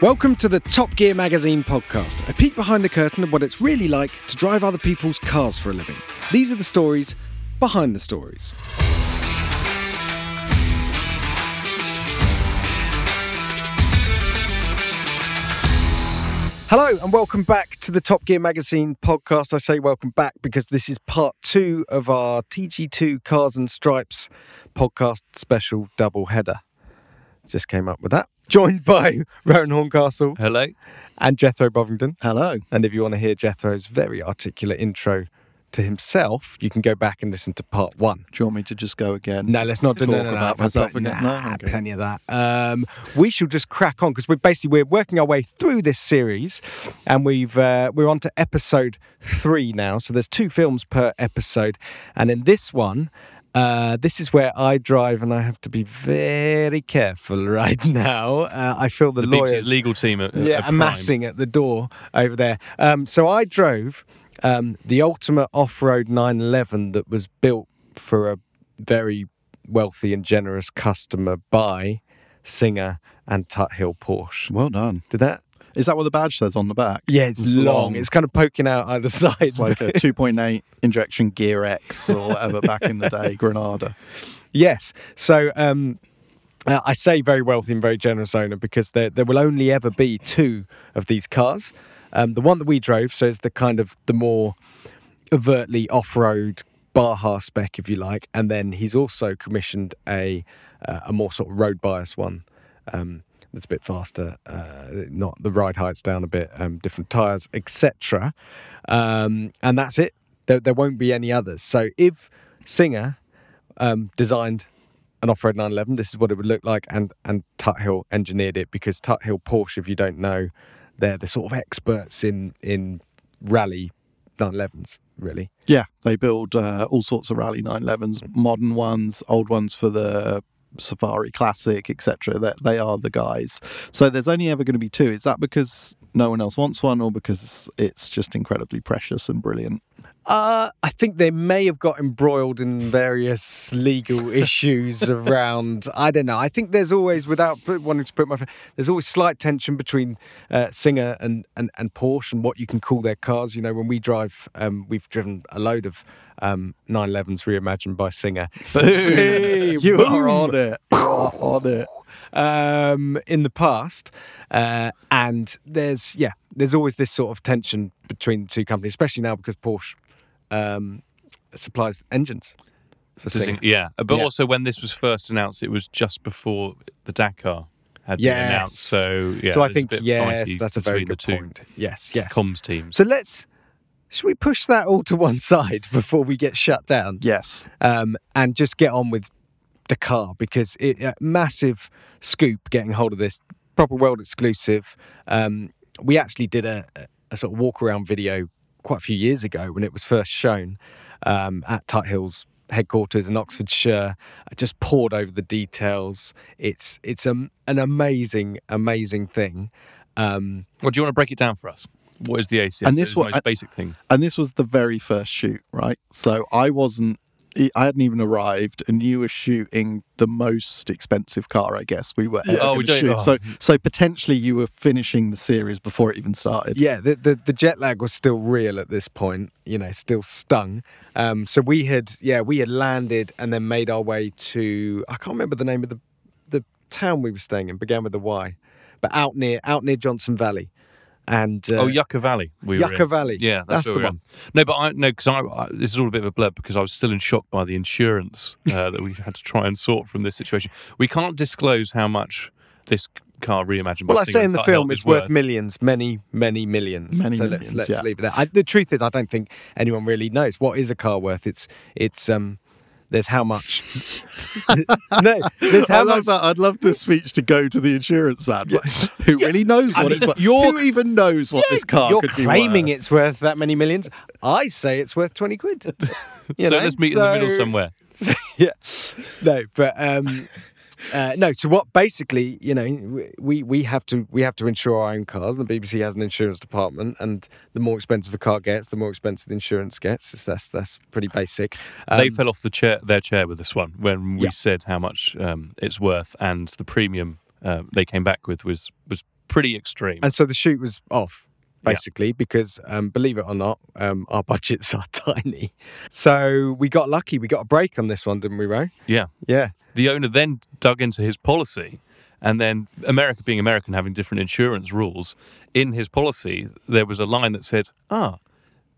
Welcome to the Top Gear Magazine podcast, a peek behind the curtain of what it's really like to drive other people's cars for a living. These are the stories behind the stories. Hello and welcome back to the Top Gear Magazine podcast. I say welcome back because this is part two of our TG2 Cars and Stripes podcast special double header. Just came up with that. Joined by Rowan Horncastle Hello. and Jethro Bovingdon. Hello. And if you want to hear Jethro's very articulate intro to himself, you can go back and listen to part one. Do you want me to just go again? No, let's not do Talk no, no, no, about no, myself plenty- again? Nah, No? Okay. plenty of that. Um, we shall just crack on because we're basically we're working our way through this series, and we've uh, we're on to episode three now. So there's two films per episode, and in this one. Uh, this is where I drive, and I have to be very careful right now. Uh, I feel the, The, lawyers legal team at, yeah, at amassing at the door over there. Um, so I drove um, the ultimate off-road 911 that was built for a very wealthy and generous customer by Singer and Tuthill Porsche. Well done. Did that? Is that what the badge says on the back? Yeah, it's, It's long. long. It's kind of poking out either side. It's like a 2.8 injection Ghia X or whatever back in the day, Granada. Yes. So um, uh, I say very wealthy and very generous owner because there there will only ever be two of these cars. Um, the one that we drove, so it's the kind of the more overtly off-road Baja spec, if you like, and then he's also commissioned a uh, a more sort of road bias one. Um, that's a bit faster, uh, not the ride heights down a bit, um, different tires, etc. Um, and that's it. There, there won't be any others. So if Singer um, designed an off-road 911. This is what it would look like, and and Tuthill engineered it because Tuthill Porsche, if you don't know, they're the sort of experts in in rally 911s, really. Yeah, they build uh, all sorts of Rally 911s, modern ones, old ones for the Safari Classic, etc. That they are the guys. So there's only ever going to be two. Is that because no one else wants one, or because it's just incredibly precious and brilliant? Uh, I think they may have got embroiled in various legal issues around. I don't know. I think there's always, without wanting to put my, there's always slight tension between uh, Singer and, and and Porsche and what you can call their cars. You know, when we drive, um, we've driven a load of um, 911s reimagined by Singer. Hey, you boom. are on it. You are on it. um, in the past, uh, and there's yeah, there's always this sort of tension between the two companies, especially now because Porsche um, supplies engines for sing- yeah, but Yeah. also when this was first announced, it was just before the Dakar had been announced. So yeah, so I think a yes, that's a very between good the two point. Yes, yes. comms teams. So let's. Should we push that all to one side before we get shut down? Yes. um, and just get on with the car because it uh, massive scoop getting hold of this proper world exclusive. Um, we actually did a, a- a sort of walk around video quite a few years ago when it was first shown um, at Tuthill's headquarters in Oxfordshire. I just poured over the details. It's it's a, an amazing amazing thing. Um, Well, do you want to break it down for us? What is the ACS? And this It's what- the most basic thing. And this was the very first shoot, right? So I wasn't, I hadn't even arrived, and you were shooting the most expensive car, I guess we were. ever Oh, we gonna. So, so potentially you were finishing the series before it even started. Yeah, the, the the jet lag was still real at this point. You know, still stung. Um, so we had, yeah, we had landed and then made our way to I can't remember the name of the the town we were staying in. Began with a Y, but out near out near Johnson Valley, and uh, oh, Yucca Valley. We were Yucca in. Valley. Yeah, That's that's, the we were. one. No, but I no because I, I this is all a bit of a blur because I was still in shock by the insurance uh, that we had to try and sort from this situation. We can't disclose how much this car reimagined. by Well, I say in the film, it's is worth millions, many, many millions. Many so millions, let's let's yeah. leave it there. I, the truth is, I don't think anyone really knows what is a car worth. It's it's um, there's how much. no, there's I love much. That. I'd love this speech to go to the insurance man. Like, who really knows I what mean, it's worth? you're- Who even knows what this car You're claiming worth? it's worth that many millions. I say it's worth twenty quid. So know, let's meet in the middle somewhere. yeah, no, but um, uh, no. So what? Basically, you know, we we have to we have to insure our own cars. The BBC has an insurance department, and the more expensive a car gets, the more expensive the insurance gets. It's, that's that's pretty basic. they Um, fell off the chair, their chair with this one when we Yeah. said how much um, it's worth, and the premium uh, they came back with was was pretty extreme. And so the shoot was off, basically, because um, believe it or not, um, our budgets are tiny. So we got lucky. We got a break on this one, didn't we, Ray? yeah. Yeah. The owner then dug into his policy, and then America, being American, having different insurance rules, in his policy there was a line that said, "Ah,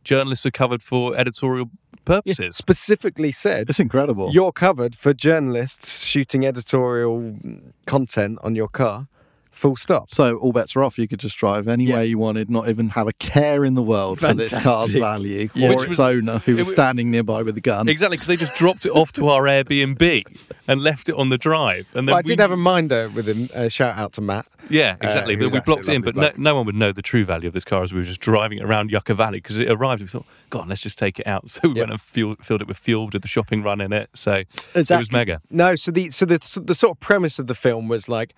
journalists are covered for editorial purposes." Specifically said, It's incredible. you're covered for journalists shooting editorial content on your car, full stop. so all bets are off. You could just drive anywhere Yeah. you wanted, not even have a care in the world for this car's value Yeah. or Which its was- owner who it was standing nearby with a gun. Exactly, because they just dropped it off to our Airbnb and left it on the drive. And then But I we did have a minder with him. Uh, shout out to Matt. Yeah, exactly. he but we blocked it in, but no, no one would know the true value of this car as we were just driving it around Yucca Valley because it arrived. We thought, God, let's just take it out. So we Yeah. went and fuel, filled it with fuel, did the shopping run in it. So it was mega. No, so the so the the sort of premise of the film was like,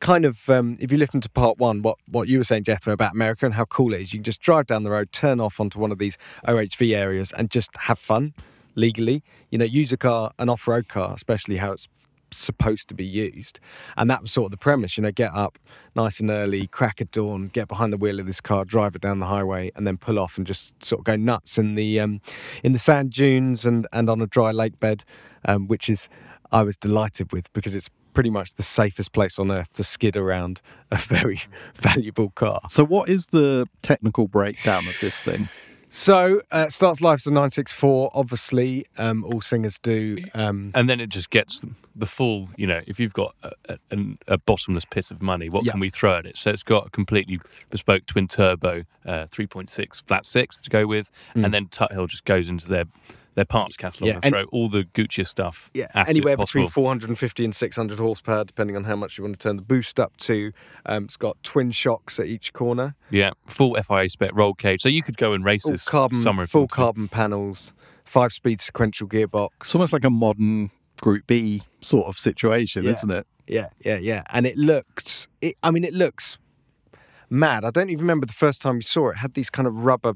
kind of um, if you listen to part one, what what you were saying, Jethro, about America and how cool it is, you can just drive down the road, turn off onto one of these OHV areas, and just have fun legally. You know, use a car, an off road car, especially how it's supposed to be used. And that was sort of the premise. You know, get up nice and early, crack at dawn, get behind the wheel of this car, drive it down the highway, and then pull off and just sort of go nuts in the um, in the sand dunes and and on a dry lake bed, um, which is I was delighted with because it's pretty much the safest place on earth to skid around a very valuable car. So, what is the technical breakdown of this thing? So uh, starts life as a 964. Obviously, um, all singers do. Um, And then it just gets the full, you know, if you've got a, a, a bottomless pit of money, what Yeah. can we throw at it? So it's got a completely bespoke twin turbo uh, 3.6 flat six to go with. And then Tuthill just goes into their, their parts catalogue Mm. Yeah, and and- throw all the Gucci stuff Yeah, at anywhere it between 450 and 600 horsepower, depending on how much you want to turn the boost up to. Um, it's got twin shocks at each corner, Yeah, full FIA spec roll cage. So you could go and race all this carbon, summer. if full wanted to. carbon panels, five-speed sequential gearbox. It's almost like a modern Group B sort of situation, Yeah. isn't it? Yeah, yeah, yeah. And it looked, it, I mean, it looks mad. I don't even remember the first time you saw it. It had these kind of rubber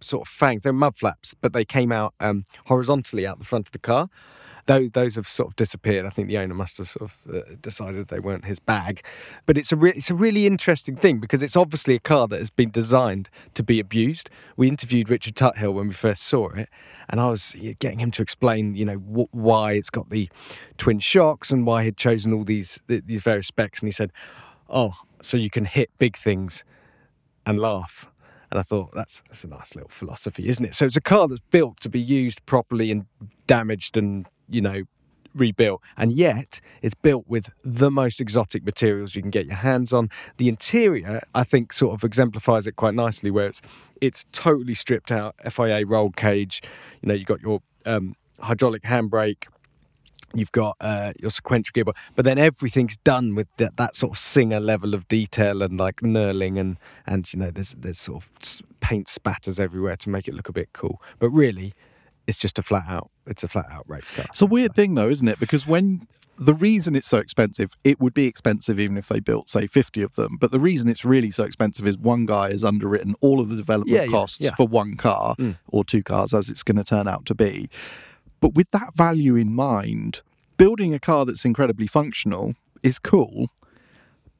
sort of fangs. They're mud flaps, but they came out um, horizontally out the front of the car. Those, those have sort of disappeared. I think the owner must have sort of uh, decided they weren't his bag. But it's a re- it's a really interesting thing because it's obviously a car that has been designed to be abused. We interviewed Richard Tuthill when we first saw it, and I was getting him to explain, you know, wh- why it's got the twin shocks and why he'd chosen all these th- these various specs. And he said, "Oh, so you can hit big things and laugh." And I thought that's that's a nice little philosophy, isn't it? So it's a car that's built to be used properly and damaged and you know rebuilt, and yet it's built with the most exotic materials you can get your hands on. The interior, I think, sort of exemplifies it quite nicely, where it's it's totally stripped out FIA roll cage. You know, you've got your um, hydraulic handbrake. You've got uh, your sequential gearbox, but then everything's done with that, that sort of singer level of detail and like knurling and and you know there's there's sort of paint spatters everywhere to make it look a bit cool. But really, it's just a flat out it's a flat out race car. It's a weird thing, though, isn't it? Because when the reason it's so expensive, it would be expensive even if they built, say, 50 of them. But the reason it's really so expensive is one guy has underwritten all of the development Yeah, yeah, costs yeah. for one car Mm. or two cars, as it's going to turn out to be. But with that value in mind, building a car that's incredibly functional is cool.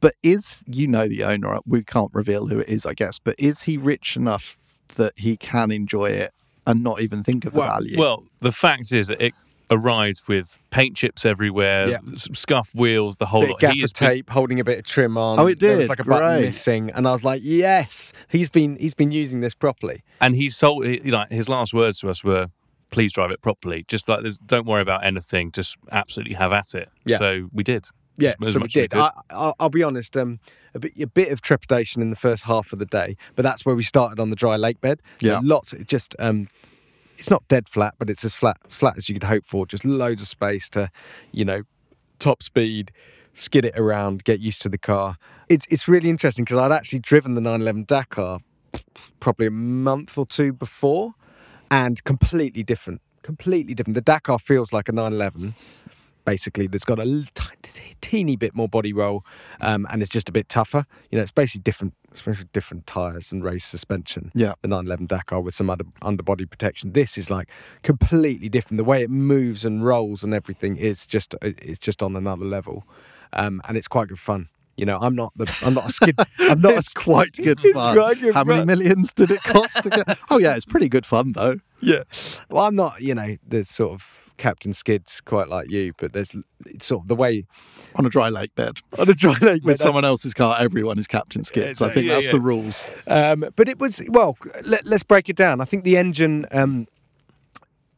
But is, you know, the owner, we can't reveal who it is, I guess, but is he rich enough that he can enjoy it and not even think of the value? Well, the fact is that it arrived with paint chips everywhere, Yeah. scuff wheels, the whole bit of lot. He gaffer has been- tape holding a bit of trim on. Oh, it There was did? like a button Great. missing, and I was like, yes, he's been he's been using this properly. and he sold. he- You know, his last words to us were, "Please drive it properly. Just like there's, don't worry about anything. Just absolutely have at it." Yeah. So we did. Yeah, As so we as we did. I, I, I'll be honest, um, a bit, a bit of trepidation in the first half of the day, but that's where we started on the dry lake bed. So Yeah. lots. Just, um, it's not dead flat, but it's as flat, as flat as you could hope for. Just loads of space to, you know, top speed, skid it around, get used to the car. It's it's really interesting because I'd actually driven the 911 Dakar probably a month or two before, and completely different. Completely different. The Dakar feels like a 911 basically that's got a teeny bit more body roll um, and it's just a bit tougher. You know, it's basically different, especially different tyres and race suspension. Yeah. The 911 Dakar with some other underbody protection. This is like completely different. The way it moves and rolls and everything is just it's just on another level, um, and it's quite good fun. You know, I'm not the I'm not a skid. I'm not a it's quite good It's fun. quite good How many millions did it cost to get? Oh yeah, it's pretty good fun though. yeah. Well, I'm not. You know, there's sort of Captain Skids quite like you, but there's it's sort of the way On a dry lake bed on a dry lake with someone else's car, everyone is Captain Skids. I think Yeah, that's yeah. the rules. Um, but it was well. Let, let's break it down. I think the engine um,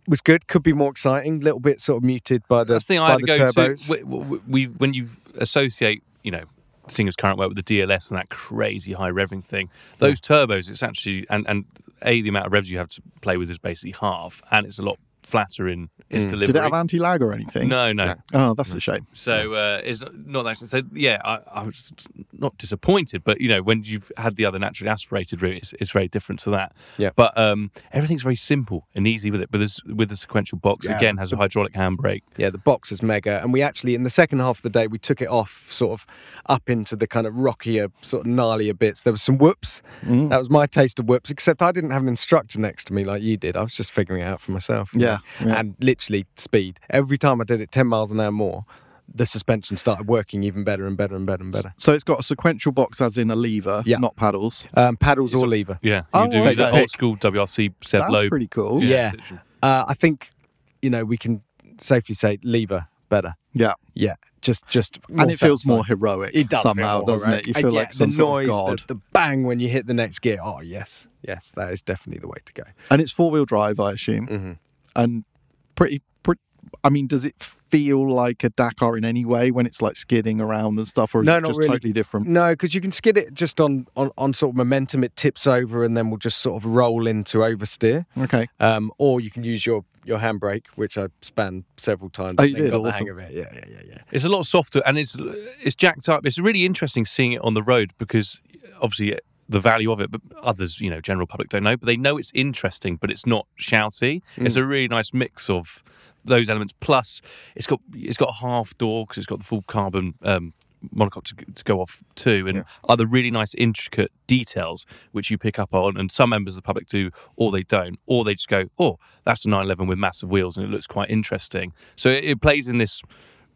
was good. Could be more exciting. A little bit sort of muted by the That's the thing by I had to the go turbos. to. We, we, we when you associate, you know, Singer's current work with the DLS and that crazy high revving thing, those turbos, it's actually and and a the amount of revs you have to play with is basically half, and it's a lot flatter in its delivery. Did it have anti-lag or anything? no, no. Oh, that's a shame. So uh, it's not that. So yeah, I, I was not disappointed, but you know, when you've had the other naturally aspirated route, it's, it's very different to that. Yeah. But um, everything's very simple and easy with it. But this, with the sequential box, Yeah. again, has a hydraulic handbrake. Yeah, the box is mega. And we actually, in the second half of the day, we took it off sort of up into the kind of rockier, sort of gnarlier bits. There was some whoops. Mm. That was my taste of whoops, except I didn't have an instructor next to me like you did. I was just figuring it out for myself. you Yeah, yeah. And literally speed. Every time I did it 10 miles an hour more, the suspension started working even better and better and better and better. So it's got a sequential box, as in a lever, Yeah. not paddles. Um, paddles or lever. Yeah, Oh, you do okay. the old school WRC Seb That's Loeb. pretty cool. Yeah. section. Uh, I think, you know, we can safely say lever better. Yeah. Yeah. Just, just, and it feels more heroic It does somehow, feel more doesn't heroic. it? You And feel yeah, like some the sort noise, of god. The, the bang when you hit the next gear. Oh yes, yes, that is definitely the way to go. And it's four wheel drive, I assume, Mhm. And pretty, pretty. I mean, does it feel like a Dakar in any way when it's like skidding around and stuff, or is No, it just really. totally different? No, because you can skid it just on, on on sort of momentum. It tips over and then will just sort of roll into oversteer. Okay, Um, or you can use your your handbrake, which I span several times. Oh, and you did? Got the hang of it. Yeah, yeah, yeah, yeah. It's a lot softer and it's it's jacked up. It's really interesting seeing it on the road because obviously the value of it, but others, you know, general public don't know, but they know it's interesting, but it's not shouty. It's a really nice mix of those elements. Plus, it's got it's got a half door because it's got the full carbon um, monocoque to, to go off too, and other really nice intricate details which you pick up on. And some members of the public do, or they don't, or they just go, "Oh, that's a 911 with massive wheels," and it looks quite interesting. So it, it plays in this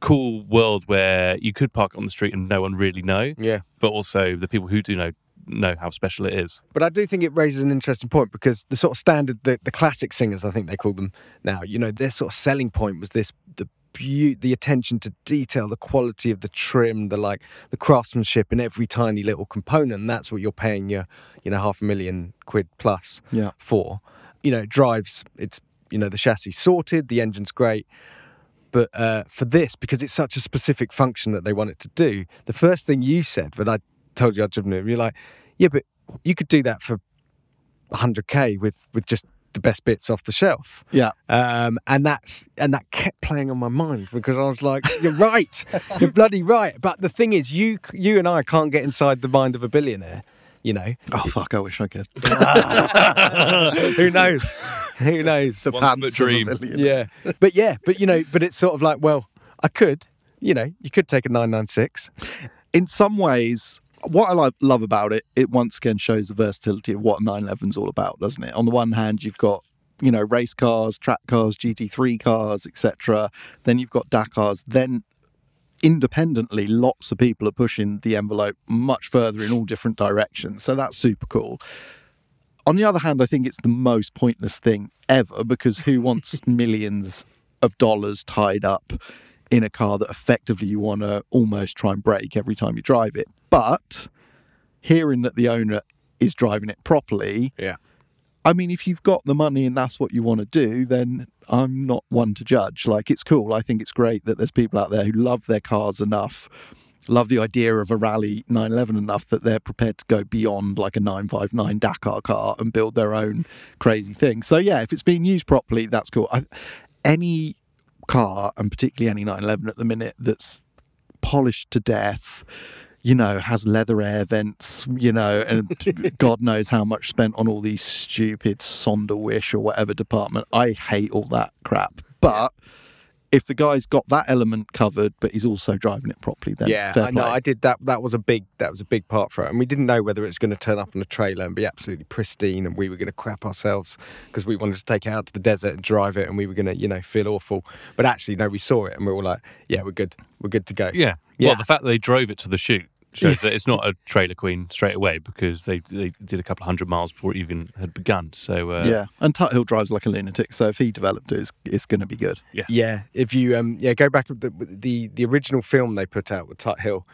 cool world where you could park on the street and no one really know, Yeah. but also the people who do know know how special it is. But I do think it raises an interesting point because the sort of standard, the, the classic singers, I think they call them now, you know, their sort of selling point was this the beau- the attention to detail, the quality of the trim, the like the craftsmanship in every tiny little component. And that's what you're paying your, you know, half a million quid plus Yeah. for. You know, it drives, it's, you know, the chassis sorted, the engine's great. But uh, for this, because it's such a specific function that they want it to do, the first thing you said when I told you I'd driven it, you're like, yeah, but you could do that for 100k with with just the best bits off the shelf. yeah, Um, and that's and that kept playing on my mind because I was like, "You're right, you're bloody right." But the thing is, you you and I can't get inside the mind of a billionaire. You know, Oh fuck! I wish I could. who knows? Who knows? The pants of dream. billion. yeah, but yeah, but you know, but it's sort of like, well, I could, you know, you could take a 996. in some ways, what I love, love about it, it once again shows the versatility of what 911 is all about, doesn't it? On the one hand, you've got you know race cars, track cars, GT3 cars, etc. Then you've got Dakars. Then independently, lots of people are pushing the envelope much further in all different directions. So that's super cool. On the other hand, I think it's the most pointless thing ever because who wants millions of dollars tied up in a car that effectively you want to almost try and break every time you drive it? But hearing that the owner is driving it properly, Yeah. I mean, if you've got the money and that's what you want to do, then I'm not one to judge. Like, it's cool. I think it's great that there's people out there who love their cars enough, love the idea of a rally 911 enough that they're prepared to go beyond like a 959 Dakar car and build their own crazy thing. So, yeah, if it's being used properly, that's cool. I, any car, and particularly any 911 at the minute, that's polished to death, you know, has leather air vents, you know, and God knows how much spent on all these stupid Sonderwunsch or whatever department. I hate all that crap. But if the guy's got that element covered, but he's also driving it properly, then yeah, fair I know. play. I did that. That was a big. That was a big part for it, and we didn't know whether it was going to turn up on a trailer and be absolutely pristine, and we were going to crap ourselves because we wanted to take it out to the desert and drive it, and we were going to, you know, feel awful. But actually, no, we saw it, and we were all like, "Yeah, we're good. We're good to go." Yeah. Yeah. Well, the fact that they drove it to the shoot shows that it's not a trailer queen straight away because they, they did a couple of hundred miles before it even had begun. So uh, yeah, and Tuthill drives like a lunatic, so if he developed it, it's, it's going to be good. Yeah, yeah. if you um yeah go back to the the the original film they put out with Tuthill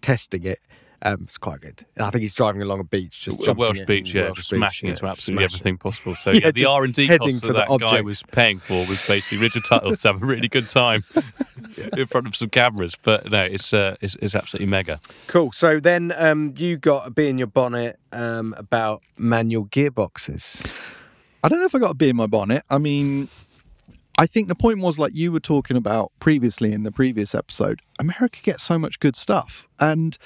testing it. Um, it's quite good. I think he's driving along a beach, just a Welsh it beach, yeah, Welsh just beach, smashing yeah, into absolutely smashing. everything possible. So Yeah, yeah, the R and D heading costs for that the guy was paying for was basically Richard Tuthill to have a really good time in front of some cameras. But no, it's uh, it's, it's absolutely mega. Cool. So then um, you got a bee in your bonnet um, about manual gearboxes. I don't know if I got a bee in my bonnet. I mean, I think the point was like you were talking about previously in the previous episode. America gets so much good stuff, and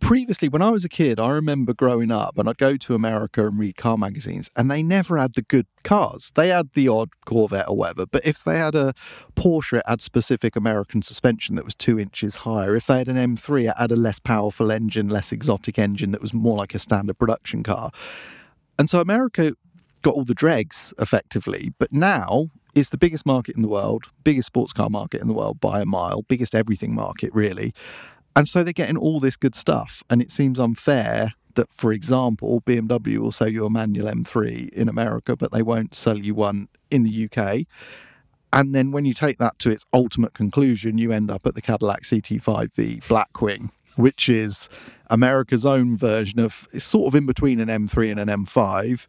previously when I was a kid, I remember growing up and I'd go to America and read car magazines, and they never had the good cars. They had the odd Corvette or whatever, but if they had a Porsche, it had specific American suspension that was two inches higher. If they had an M3, it had a less powerful engine, less exotic engine that was more like a standard production car. And so America got all the dregs effectively, but now it's the biggest market in the world, biggest sports car market in the world by a mile, biggest everything market really. And so they're getting all this good stuff. And it seems unfair that, for example, BMW will sell you a manual M3 in America, but they won't sell you one in the UK. And then when you take that to its ultimate conclusion, you end up at the Cadillac CT5V Blackwing, which is America's own version of it's sort of in between an M3 and an M5,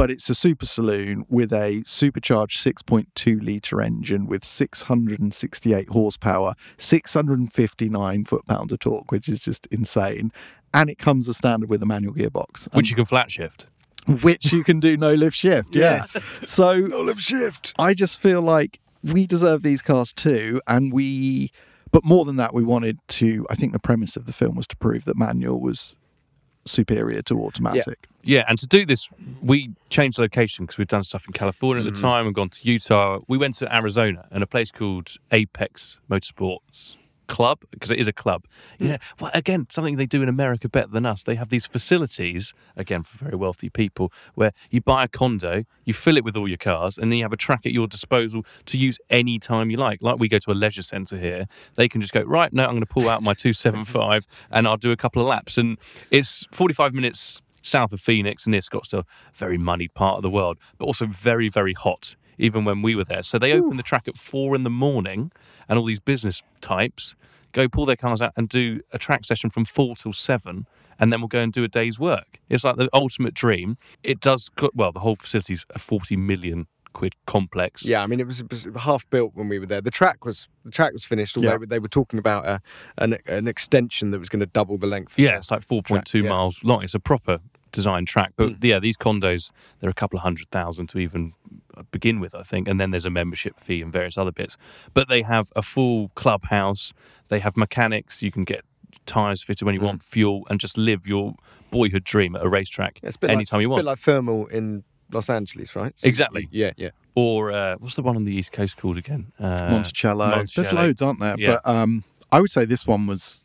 but it's a super saloon with a supercharged 6.2 litre engine with 668 horsepower, 659 foot pounds of torque, which is just insane. And it comes as standard with a manual gearbox, Which you can flat shift. which you can do no lift shift. Yes. Yeah. So Olive shift. I just feel like we deserve these cars too, and we. But more than that, we wanted to. I think the premise of the film was to prove that manual was superior to automatic. Yeah, and to do this, we changed location because we'd done stuff in California at the mm. time and gone to Utah. We went to Arizona and a place called Apex Motorsports Club because it is a club. Hmm. Yeah, well, again, something they do in America better than us. They have these facilities again for very wealthy people where you buy a condo, you fill it with all your cars, and then you have a track at your disposal to use any time you like. Like we go to a leisure centre here, they can just go right. No, I'm going to pull out my 275 and I'll do a couple of laps, and it's 45 minutes south of Phoenix and near Scottsdale, very moneyed part of the world, but also very, very hot, even when we were there. So they open the track at four in the morning, and all these business types go pull their cars out and do a track session from four till seven. And then we'll go and do a day's work. It's like the ultimate dream. It does, co- well, the whole facility's a 40 million quid complex. Yeah, I mean it was, it was half built when we were there. The track was the track was finished. Although Yeah. they were talking about a, an an extension that was going to double the length. Yeah, it's like 4.2 track, yeah. miles long. It's a proper design track. But yeah, these condos, they're a couple of hundred thousand to even uh, begin with, I think. And then there's a membership fee and various other bits. But they have a full clubhouse, they have mechanics, you can get tyres fitted when you want, fuel, and just live your boyhood dream at a racetrack Yeah, it's a bit anytime like, you want. bit like thermal in Los Angeles, right? Exactly. Yeah, yeah. or uh, what's the one on the East Coast called again? Uh, Monticello. There's loads, aren't there? Yeah. But um, I would say this one was.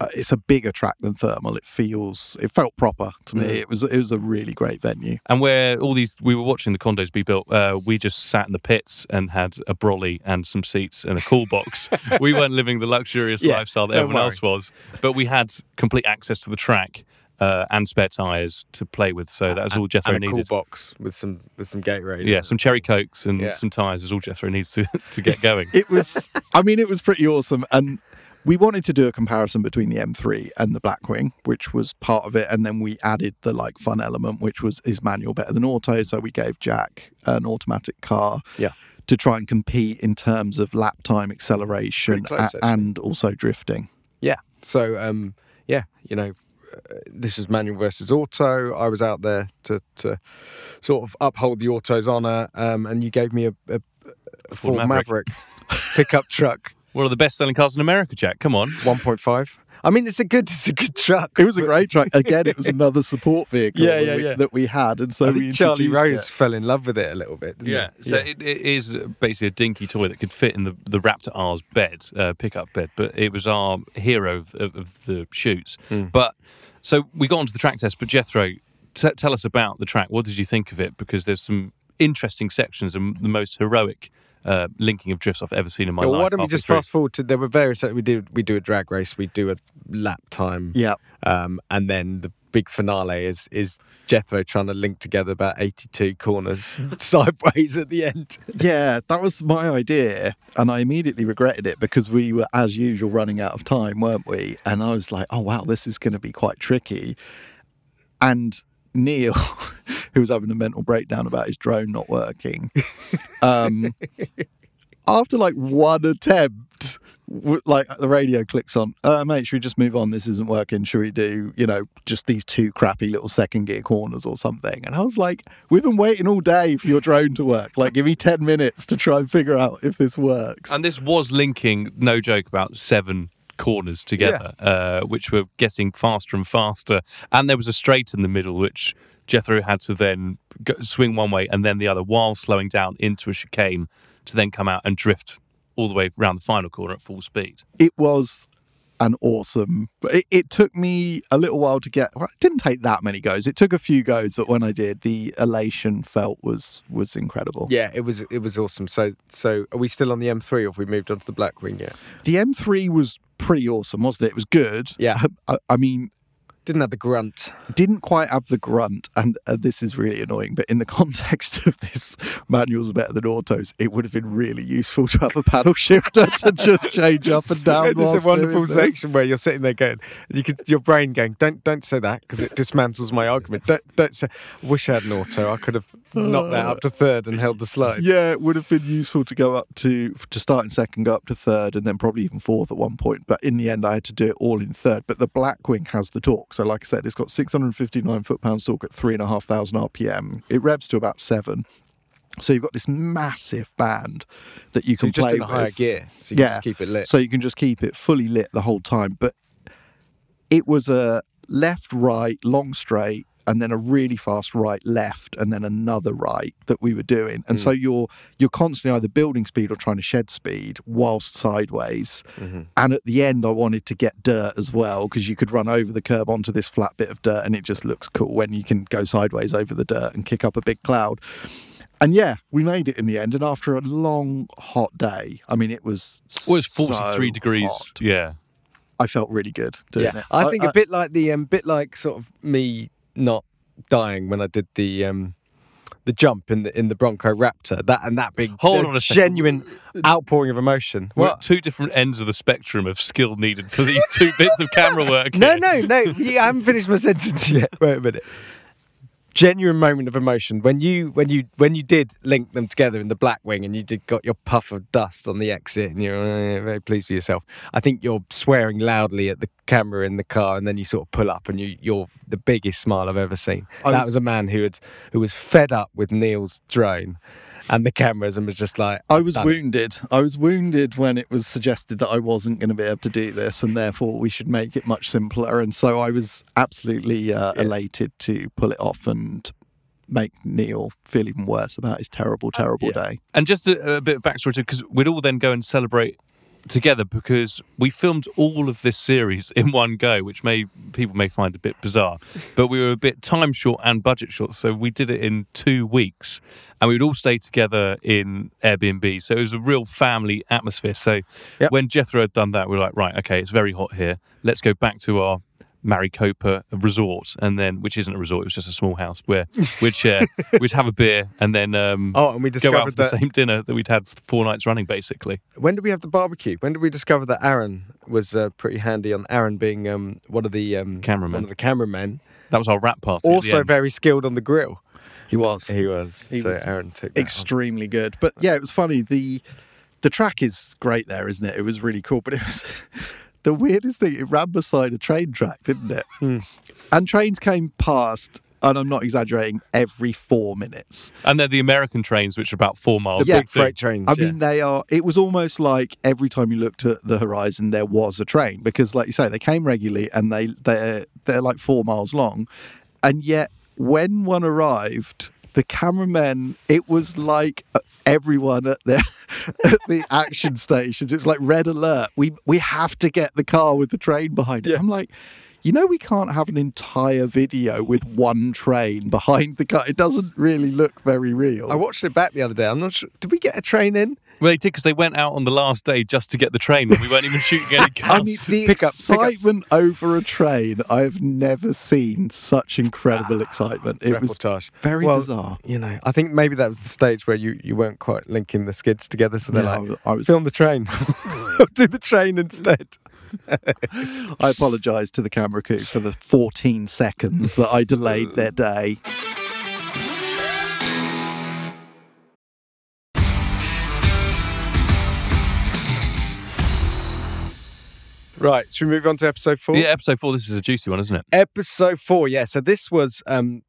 Uh, it's a bigger track than thermal. It feels. It felt proper to me. Mm. It was. It was a really great venue. And where all these, we were watching the condos be built. Uh, we just sat in the pits and had a brolly and some seats and a cool box. we weren't living the luxurious Yeah, lifestyle that everyone worry. else was, but we had complete access to the track uh, and spare tires to play with. So that was all Jethro and a cool box with some with some Gatorade. yeah, some cherry cokes and Yeah. some tires is all Jethro needs to to get going. It was. I mean, it was pretty awesome, and we wanted to do a comparison between the M3 and the Blackwing, which was part of it, and then we added the like fun element, which was is manual better than auto. So we gave Jack an automatic car. Yeah. To try and compete in terms of lap time, acceleration, close, a- and also drifting. Yeah. So, um, yeah, you know, uh, this is manual versus auto. I was out there to, to sort of uphold the auto's honour, um, and you gave me a, a, a Ford Maverick. Maverick, pickup truck, One of the best selling cars in America, Jack. Come on. 1.5. I mean, it's a good, it's a good truck. It was a great truck. Again, it was another support vehicle Yeah, that, yeah, we, yeah. that we had, and so I we Charlie Rose it. fell in love with it a little bit. Didn't Yeah, he? so It, it is basically a dinky toy that could fit in the, the Raptor R's bed, uh, pickup bed, but it was our hero of, of, of the shoots. Hmm. But so we got onto the track test, but Jethro, t- tell us about the track. What did you think of it? Because there's some interesting sections and the most heroic uh, linking of drifts I've ever seen in my well, life. why don't we just through. fast forward to? There were various. We do we do a drag race. We do a lap time. Yeah. Um, and then the big finale is is Jethro trying to link together about 82 corners sideways at the end. Yeah, that was my idea. And I immediately regretted it because we were, as usual, running out of time, weren't we? And I was like, oh, wow, this is going to be quite tricky. And Neil, who was having a mental breakdown about his drone not working, um, after like one attempt, like the radio clicks on, uh, mate, should we just move on? This isn't working. Should we do, you know, just these two crappy little second gear corners or something? And I was like, we've been waiting all day for your drone to work. Like, give me 10 minutes to try and figure out if this works. And this was linking, no joke, about seven corners together, uh, which were getting faster and faster. And there was a straight in the middle, which Jethro had to then go, swing one way and then the other while slowing down into a chicane to then come out and drift all the way around the final corner at full speed. it was an awesome. It, it took me a little while to get. Well, it didn't take that many goes. It took a few goes, but when I did, the elation felt was was incredible. Yeah, it was it was awesome. So so are we still on the M3 or have we moved on to the Blackwing yet? The M3 was pretty awesome, wasn't it? It was good. Yeah. I, I mean, Didn't have the grunt. didn't quite have the grunt, and uh, this is really annoying. But in the context of this, manuals are better than autos. It would have been really useful to have a paddle shifter to just change up and down. There's a wonderful doing section where you're sitting there going, you could your brain going, don't don't say that because it dismantles my argument. Don't don't say. Wish I had an auto. I could have knocked that up to third and held the slide. Yeah, it would have been useful to go up to to start in second, go up to third, and then probably even fourth at one point. But in the end, I had to do it all in third. But the Blackwing has the torque, so like I said, it's got 659 foot pounds torque at three and a half thousand RPM. It revs to about seven. So you've got this massive band that you So can just play in a higher gear, so you can Yeah. just keep it lit. So you can just keep it fully lit the whole time. But it was a left, right, long straight, and then a really fast right, left, and then another right that we were doing. And so you're you're constantly either building speed or trying to shed speed whilst sideways. And at the end, I wanted to get dirt as well because you could run over the curb onto this flat bit of dirt, and it just looks cool when you can go sideways over the dirt and kick up a big cloud. And yeah, we made it in the end. And after a long, hot day, I mean, it was It was 43 so degrees. hot. Yeah. I felt really good doing yeah, it. I think a bit like the um, bit like sort of me not dying when I did the um, the jump in the in the Bronco Raptor. That and that big Hold on a second. genuine outpouring of emotion. We're What? at two different ends of the spectrum of skill needed for these two bits of camera work. No, no, no. Yeah, I haven't finished my sentence yet. Wait a minute. Genuine moment of emotion when you when you when you did link them together in the Blackwing and you did got your puff of dust on the exit and you're uh, very pleased with yourself. I think you're swearing loudly at the camera in the car and then you sort of pull up and you you're the biggest smile I've ever seen. I that was- was a man who had who was fed up with Neil's drone and the cameras and was just like I was done it. wounded. I was wounded when it was suggested that I wasn't going to be able to do this, and therefore we should make it much simpler. And so I was absolutely uh, elated to pull it off and make Neil feel even worse about his terrible, terrible yeah. day. And just a, a bit of backstory too, because we'd all then go and celebrate together because we filmed all of this series in one go, which may people may find a bit bizarre, but we were a bit time short and budget short, so we did it in two weeks, and we would all stay together in Airbnb. So it was a real family atmosphere. So Yep. when Jethro had done that, we were like, right, okay, it's very hot here. Let's go back to our Maricopa resort, and then which isn't a resort; it was just a small house where we'd share, we'd have a beer, and then um, Oh, and we go out discovered for the same dinner that we'd had four nights running, basically. when did we have the barbecue? When did we discover that Aaron was uh, pretty handy on Aaron being um, one of the um, Cameramen. one of the cameramen, That was our wrap party. also very skilled on the grill. He was He was. He so was Aaron took that on. extremely good. But yeah, it was funny. The the track is great there, isn't it? It was really cool. But it was the weirdest thing. It ran beside a train track, didn't it? Hmm. And trains came past, and I'm not exaggerating, every four minutes. and they're the American trains, which are about four miles. the Yeah, big freight trains. I yeah. mean, they are. It was almost like every time you looked at the horizon, there was a train because, like you say, they came regularly and they they're they're like four miles long, and yet when one arrived, the cameramen, it was like everyone at the at the action stations. It's like red alert. We we have to get the car with the train behind it. Yeah. I'm like. You know, we can't have an entire video with one train behind the car. It doesn't really look very real. I watched it back the other day. I'm not sure. Did we get a train in? Well, they did because they went out on the last day just to get the train when we weren't even shooting any cars. I mean, the pick up- excitement over a train, I've never seen such incredible ah, excitement. It was very Well, bizarre. You know, I think maybe that was the stage where you, you weren't quite linking the skids together, so they're Yeah, like, I was. film the train, do the train instead. I apologise to the camera crew for the 14 seconds that I delayed their day. Right, should we move on to episode four? Yeah, episode four. This is a juicy one, isn't it? Episode four, yeah. So this was um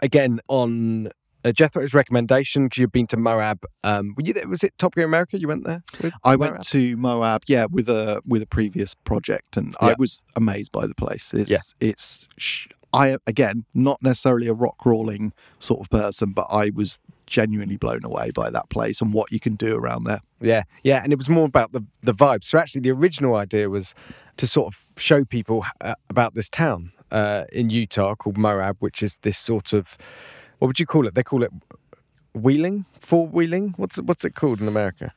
again on uh, Jethro's recommendation because you've been to Moab. Um, were you there? Was it Top Gear America? You went there? with I went Moab? to Moab, yeah, with a with a previous project, and I was amazed by the place. It's Yeah. it's sh- I again not necessarily a rock crawling sort of person, but I was genuinely blown away by that place and what you can do around there. Yeah, yeah, and it was more about the the vibe. So actually, the original idea was to sort of show people uh, about this town uh, in Utah called Moab, which is this sort of what would you call it? They call it wheeling, four wheeling. What's it, what's it called in America?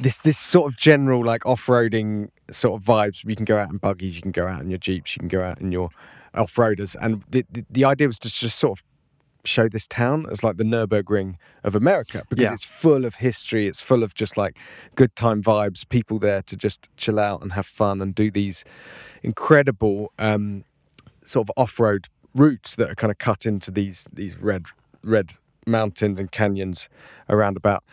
This this sort of general like off roading sort of vibes. You can go out in buggies, you can go out in your jeeps, you can go out in your off roaders, and the, the the idea was to just sort of show this town as like the Nurburgring of America because Yeah. it's full of history. It's full of just like good time vibes, people there to just chill out and have fun and do these incredible um, sort of off-road routes that are kind of cut into these these red red mountains and canyons around about.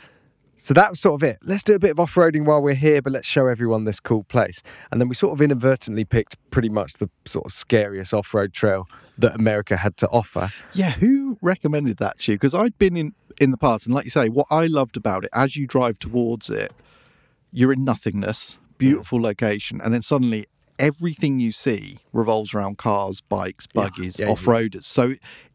So that was sort of it. Let's do a bit of off-roading while we're here, but let's show everyone this cool place. And then we sort of inadvertently picked pretty much the sort of scariest off-road trail that America had to offer. Yeah, who recommended that to you? Because I'd been in in the past, and like you say, what I loved about it, as you drive towards it, you're in nothingness, beautiful location, and then suddenly everything you see revolves around cars, bikes, buggies, yeah, yeah. off-roaders. So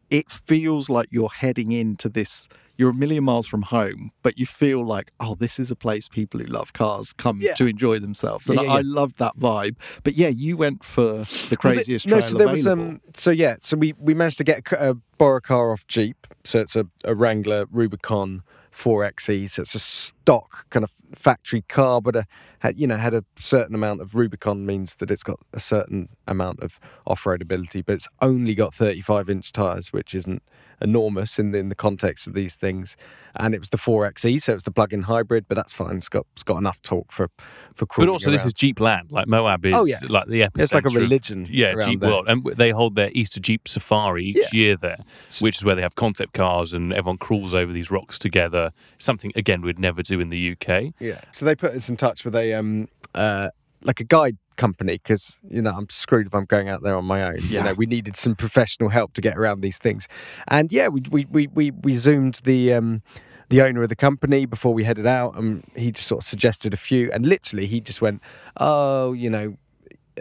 it feels like you're heading into this. You're a million miles from home, but you feel like, oh, this is a place people who love cars come Yeah. to enjoy themselves, and Yeah, yeah, I, I loved that vibe. But yeah, you went for the Well, craziest no, so there available. was um. So yeah, so we we managed to get a, a borrow a car off Jeep. So it's a, a Wrangler Rubicon 4xe. So it's a stock kind of factory car, but uh, a, had you know had a certain amount of Rubicon means that it's got a certain amount of off road ability, but it's only got 35 inch tires, which isn't enormous in the, in the context of these things. And it was the 4xe, so it's the plug-in hybrid, but that's fine. It's got it's got enough torque for for But also, this is Jeep land. Like Moab is Oh, yeah. like the epicenter. it's like a of- religion. yeah, Jeep there. World, and they hold their Easter Jeep Safari each Yeah. year there, which is where they have concept cars and everyone crawls over these rocks together. Something again we'd never do in the UK. Yeah. So they put us in touch with a um uh like a guide company because you know I'm screwed if I'm going out there on my own. Yeah. You know, we needed some professional help to get around these things, and yeah, we we we we, we zoomed the um the owner of the company before we headed out, and he just sort of suggested a few, and literally he just went, oh, you know,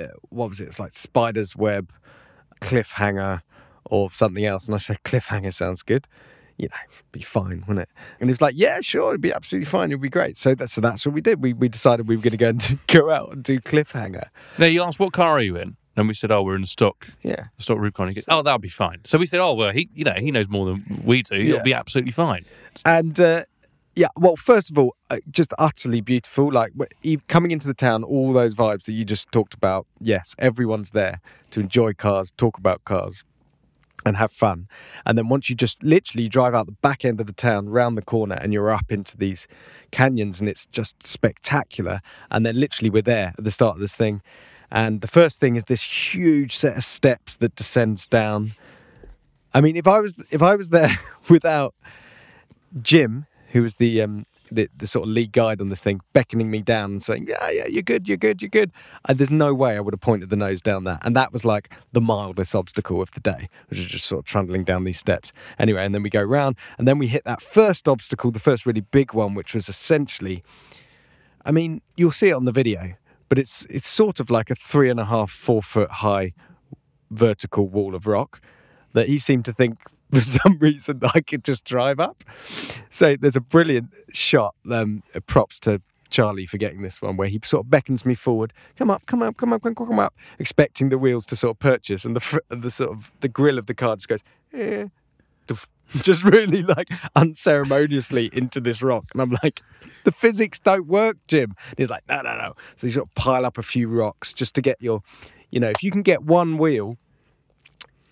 uh, what was it? It's like spider's web, cliffhanger, or something else, and I said cliffhanger sounds good you know, be fine, wouldn't it? And he was like, yeah, sure, it'd be absolutely fine, it'd be great. So that's so that's what we did. We we decided we were going to go and go out and do cliffhanger. Now you asked what car are you in, and we said, oh, we're in a stock Yeah, a stock Rubicon. He goes, oh, that'll be fine. So we said, oh, well, he you know he knows more than we do. Yeah. It'll be absolutely fine. and uh, yeah, well, first of all, uh, just utterly beautiful. Like coming into the town, all those vibes that you just talked about. Yes, everyone's there to enjoy cars, talk about cars. And have fun, and then once you just literally drive out the back end of the town, round the corner, and you're up into these canyons, and it's just spectacular. And then literally we're there at the start of this thing, and the first thing is this huge set of steps that descends down. I mean, if I was if I was there without Jim, who was the um the, the sort of lead guide on this thing, beckoning me down and saying, "Yeah, yeah, you're good, you're good, you're good." Uh, there's no way I would have pointed the nose down that, and that was like the mildest obstacle of the day, which is just sort of trundling down these steps. Anyway, and then we go round, and then we hit that first obstacle, the first really big one, which was essentially, I mean, you'll see it on the video, but it's it's sort of like a three and a half, four foot high vertical wall of rock that he seemed to think for some reason I could just drive up. So there's a brilliant shot. Um, props to Charlie for getting this one, where he sort of beckons me forward. Come up, come up, come up, come, come up, expecting the wheels to sort of purchase, and the fr- the sort of the grill of the car just goes. Eh, just really like unceremoniously into this rock. And I'm like, the physics don't work, Jim. And he's like, no, no, no. So you sort of pile up a few rocks just to get your, you know, if you can get one wheel,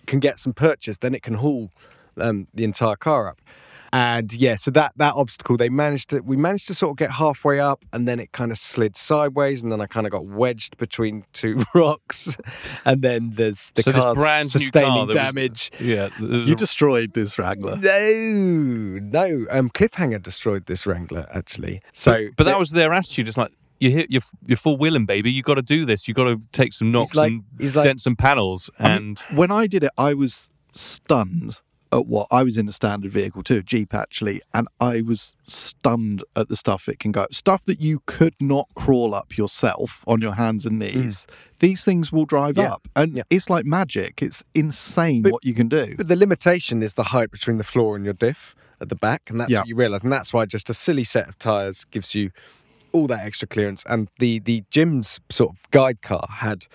can get some purchase, then it can haul um, the entire car up. And yeah, so that that obstacle they managed to we managed to sort of get halfway up, and then it kind of slid sideways, and then I kind of got wedged between two rocks, and then there's the So this car's brand new car sustaining was- damage. Yeah, there's You a- destroyed this Wrangler. No, no. Um, Cliffhanger destroyed this Wrangler actually. So, but that was their attitude. It's like you hit you're, you're full wheeling, baby. You got to do this. You got to take some knocks like- and like- dent some panels. And When I did it, I was stunned at what I was in a standard vehicle too, Jeep actually, and I was stunned at the stuff it can go. Stuff that you could not crawl up yourself on your hands and knees. These things will drive Mm. Yeah. up, and Yeah. it's like magic. It's insane But- what you can do. But the limitation is the height between the floor and your diff at the back, and that's Yeah. what you realise, and that's why just a silly set of tyres gives you all that extra clearance. And the the Jim's sort of guide car had,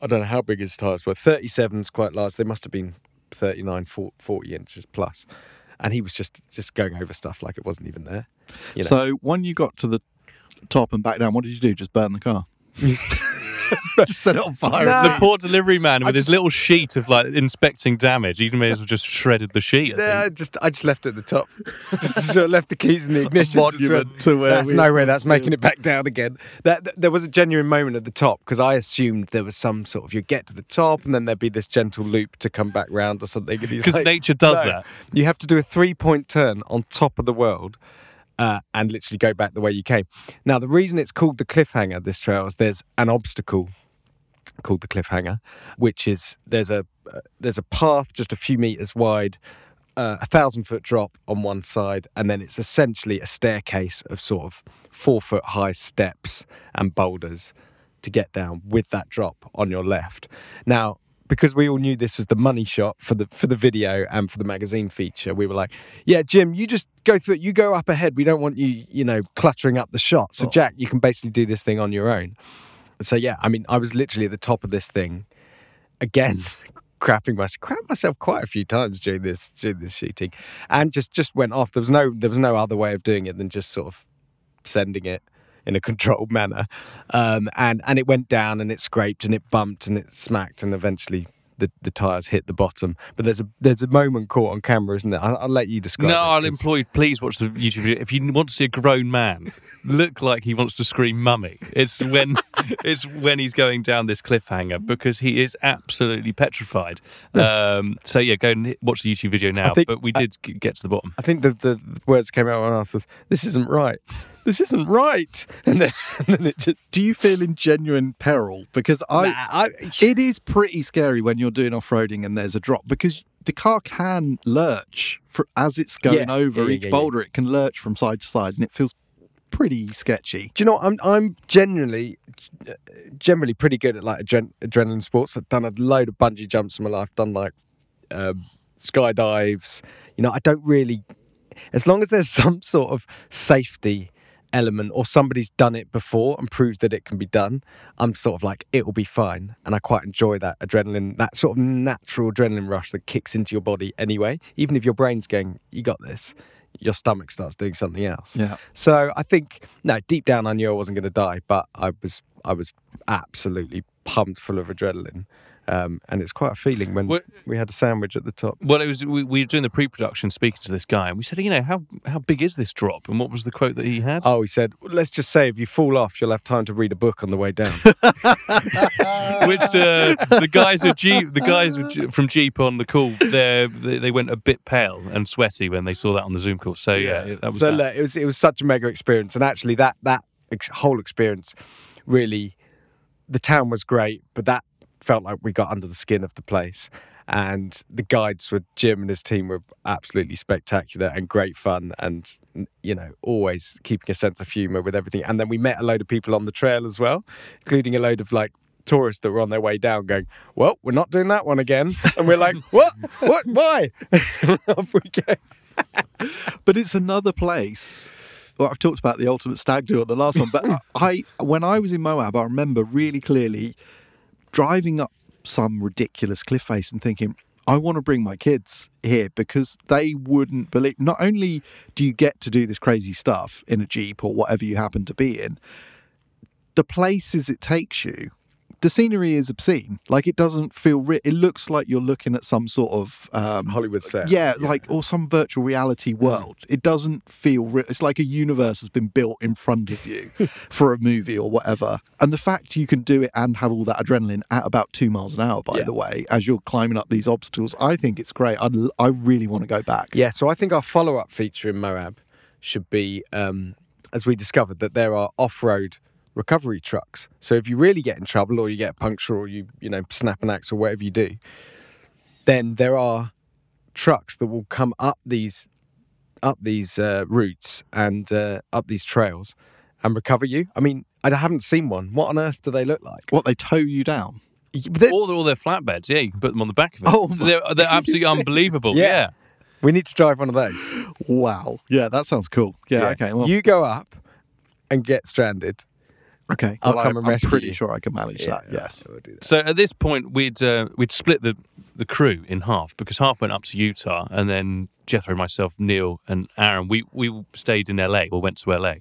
I don't know how big his tyres were, 37s, quite large. They must have been 39, 40, 40 inches plus, and he was just just going over stuff like it wasn't even there. You know. So when you got to the top and back down, what did you do? Just burn the car? just set it on fire. No. the poor delivery man with I his just- little sheet of like inspecting damage. He may as well just shredded the sheet. I Yeah, I just I just left it at the top. just sort of left the keys in the ignition. just monument went, to where That's we- no way. That's making it back down again. That th- there was a genuine moment at the top because I assumed there was some sort of you get to the top and then there'd be this gentle loop to come back round or something. Because like, nature does "No, that. You have to do a three point turn on top of the world. Uh, and literally go back the way you came. Now, the reason it's called the cliffhanger, this trail, is there's an obstacle called the cliffhanger, which is there's a uh, there's a path just a few meters wide, uh, a thousand foot drop on one side, and then it's essentially a staircase of sort of four foot high steps and boulders to get down with that drop on your left. Now, because we all knew this was the money shot for the for the video and for the magazine feature, we were like, "Yeah, Jim, you just go through it. You go up ahead. We don't want you, you know, cluttering up the shot. So, Jack, you can basically do this thing on your own." So yeah, I mean, I was literally at the top of this thing again. Crapping myself, crap myself quite a few times during this during this shooting, and just just went off. There was no there was no other way of doing it than just sort of sending it in a controlled manner. Um, and and it went down and it scraped and it bumped and it smacked and eventually the, the tires hit the bottom. But there's a there's a moment caught on camera, isn't there? I'll, I'll let you describe. No, I'll employ. Please watch the YouTube video. If you want to see a grown man look like he wants to scream "mummy," it's when it's when he's going down this cliffhanger because he is absolutely petrified. Um, so yeah, go and watch the YouTube video now. think- but we did g get to the bottom. I think the, the words came out mouth was, "This isn't right. This isn't right." And then, and then it just. Do you feel in genuine peril? Because I, Nah, I it is pretty scary when you're doing off roading and there's a drop because the car can lurch for, as it's going Yeah, over yeah, each yeah. boulder. It can lurch from side to side, and it feels pretty sketchy. Do you know what? I'm I'm generally generally pretty good at like adren- adrenaline sports. I've done a load of bungee jumps in my life. Done like um, skydives. You know, I don't really. As long as there's some sort of safety element or somebody's done it before and proved that it can be done, I'm sort of like it will be fine, and I quite enjoy that adrenaline, that sort of natural adrenaline rush that kicks into your body anyway. Even if your brain's going, "You got this," your stomach starts doing something else. Yeah. So I think no, deep down I knew I wasn't going to die, but I was I was absolutely pumped full of adrenaline, um, and it's quite a feeling when What- we had a sandwich at the top. Well, it was we, we were doing the pre-production, speaking to this guy, and we said, you know, how how big is this drop? And what was the quote that he had? Oh, he said, well, let's just say if you fall off, you'll have time to read a book on the way down. Which uh, the guys at Jeep, the guys from Jeep on the call, they they went a bit pale and sweaty when they saw that on the Zoom call. So yeah, that was so that. look, it was it was such a mega experience, and actually that that ex- whole experience really, the town was great, but that felt like we got under the skin of the place. And the guides were Jim and his team were absolutely spectacular and great fun, and you know always keeping a sense of humour with everything. And then we met a load of people on the trail as well, including a load of like tourists that were on their way down, going, "Well, we're not doing that one again," and we're like, "What? What? Why?" Off we go. but it's another place. Well, I've talked about the ultimate stag do at the last one, but I, when I was in Moab, I remember really clearly driving up some ridiculous cliff face and thinking, I want to bring my kids here because they wouldn't believe. Not only do you get to do this crazy stuff in a Jeep or whatever you happen to be in, the places it takes you, the scenery is obscene. Like it doesn't feel. Re- it looks like you're looking at some sort of um, Hollywood set. yeah, like or some virtual reality world. It doesn't feel. Re- it's like a universe has been built in front of you for a movie or whatever. And the fact you can do it and have all that adrenaline at about two miles an hour, by Yeah. the way, as you're climbing up these obstacles, I think it's great. I I really want to go back. Yeah, so I think our follow up feature in Moab should be, um, as we discovered, that there are off road recovery trucks. So if you really get in trouble or you get a puncture or you, you know, snap an axe or whatever you do, then there are trucks that will come up these up these uh, routes and uh, up these trails and recover you. I mean, I haven't seen one. What on earth do they look like? What they tow you down? They're- All, all their flatbeds, yeah, you can put them on the back of it. Oh my- they're, they're absolutely unbelievable. Yeah. Yeah. we need to drive one of those. Wow. Yeah, that sounds cool. Yeah. Okay. Well. you go up and get stranded. Okay. I'll well, come I, and I'm rescue pretty you. sure I can manage that. Yes. that. So at this point, we'd uh, we'd split the the crew in half because half went up to Utah, and then Jethro, myself, Neil, and Aaron, we we stayed in LA or went to LA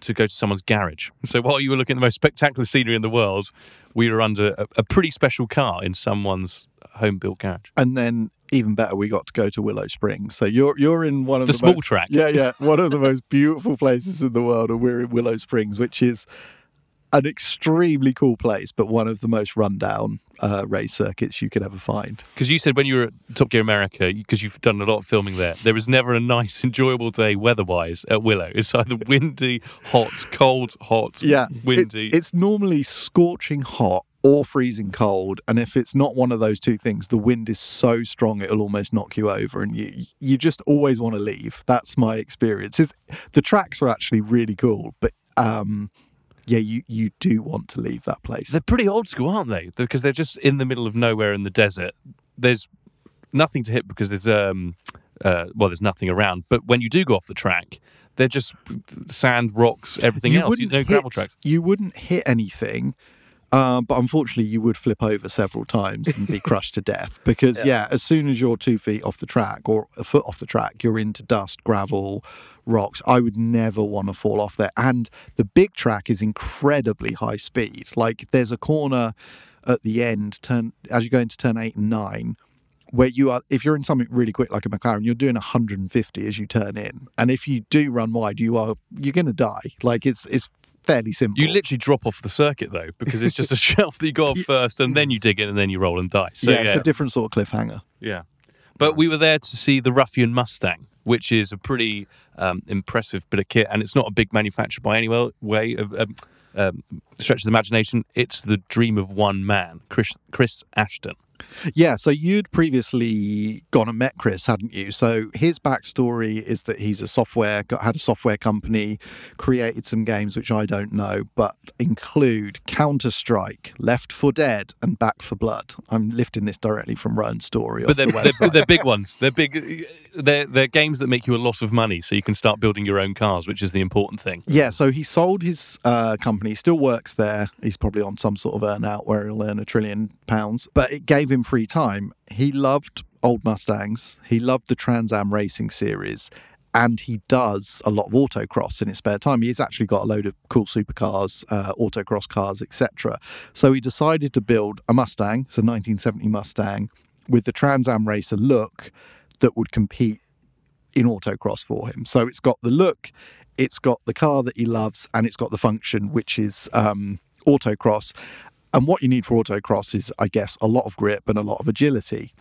to go to someone's garage. So while you were looking at the most spectacular scenery in the world, we were under a, a pretty special car in someone's home built garage. and then even better, we got to go to Willow Springs. So you're you're in one of The the, small most- track. Yeah, yeah, one of the most beautiful places in the world, and we're in Willow Springs, which is an extremely cool place, but one of the most rundown uh, race circuits you could ever find. Because you said when you were at Top Gear America, because you've done a lot of filming there, there was never a nice, enjoyable day weather-wise at Willow. It's either windy, hot, cold, hot, Yeah, it- windy. it's normally scorching hot or freezing cold, and if it's not one of those two things, the wind is so strong it'll almost knock you over, and you you just always want to leave. That's my experience. It's, the tracks are actually really cool, but um, yeah, you you do want to leave that place. They're pretty old school, aren't they? Because they're just in the middle of nowhere in the desert. There's nothing to hit because there's um uh, well, there's nothing around. But when you do go off the track, they're just sand, rocks, everything else. You wouldn't know, gravel hit- tracks. You wouldn't hit anything. Um, but unfortunately, you would flip over several times and be crushed to death because, yeah. as soon as you're two feet off the track or a foot off the track, you're into dust, gravel, rocks. I would never want to fall off there. And the big track is incredibly high speed. Like, there's a corner at the end, turn as you go into turn eight and nine, where you are if you're in something really quick like a McLaren, you're doing 150 as you turn in, and if you do run wide, you are you're going to die. Like it's it's fairly simple. You literally drop off the circuit though, because it's just a shelf that you go off first, and then you dig in, and then you roll and die. So yeah, yeah, it's a different sort of cliffhanger. Yeah. But we were there to see the Ruffian Mustang, which is a pretty um, impressive bit of kit, and it's not a big manufacturer by any way of um, um, stretch of the imagination. It's the dream of one man, Chris, Chris Ashton. Yeah, so you'd previously gone and met Chris, hadn't you? So his backstory is that he's a software got had a software company, created some games which I don't know, but include Counter Strike, Left 4 Dead, and Back 4 Blood. I'm lifting this directly from Rowan's story. But they're, the they're, they're big ones. They're big. They're, they're games that make you a lot of money, so you can start building your own cars, which is the important thing. Yeah, so he sold his uh, company, still works there. He's probably on some sort of earn out where he'll earn a trillion pounds, but it gave him free time. He loved old Mustangs, he loved the Trans Am racing series, and he does a lot of autocross in his spare time. He's actually got a load of cool supercars, uh, autocross cars, etc. So he decided to build a Mustang, it's a 1970 Mustang, with the Trans Am racer look that would compete in autocross for him. So it's got the look, it's got the car that he loves, and it's got the function, which is um, autocross. And what you need for autocross is, I guess, a lot of grip and a lot of agility.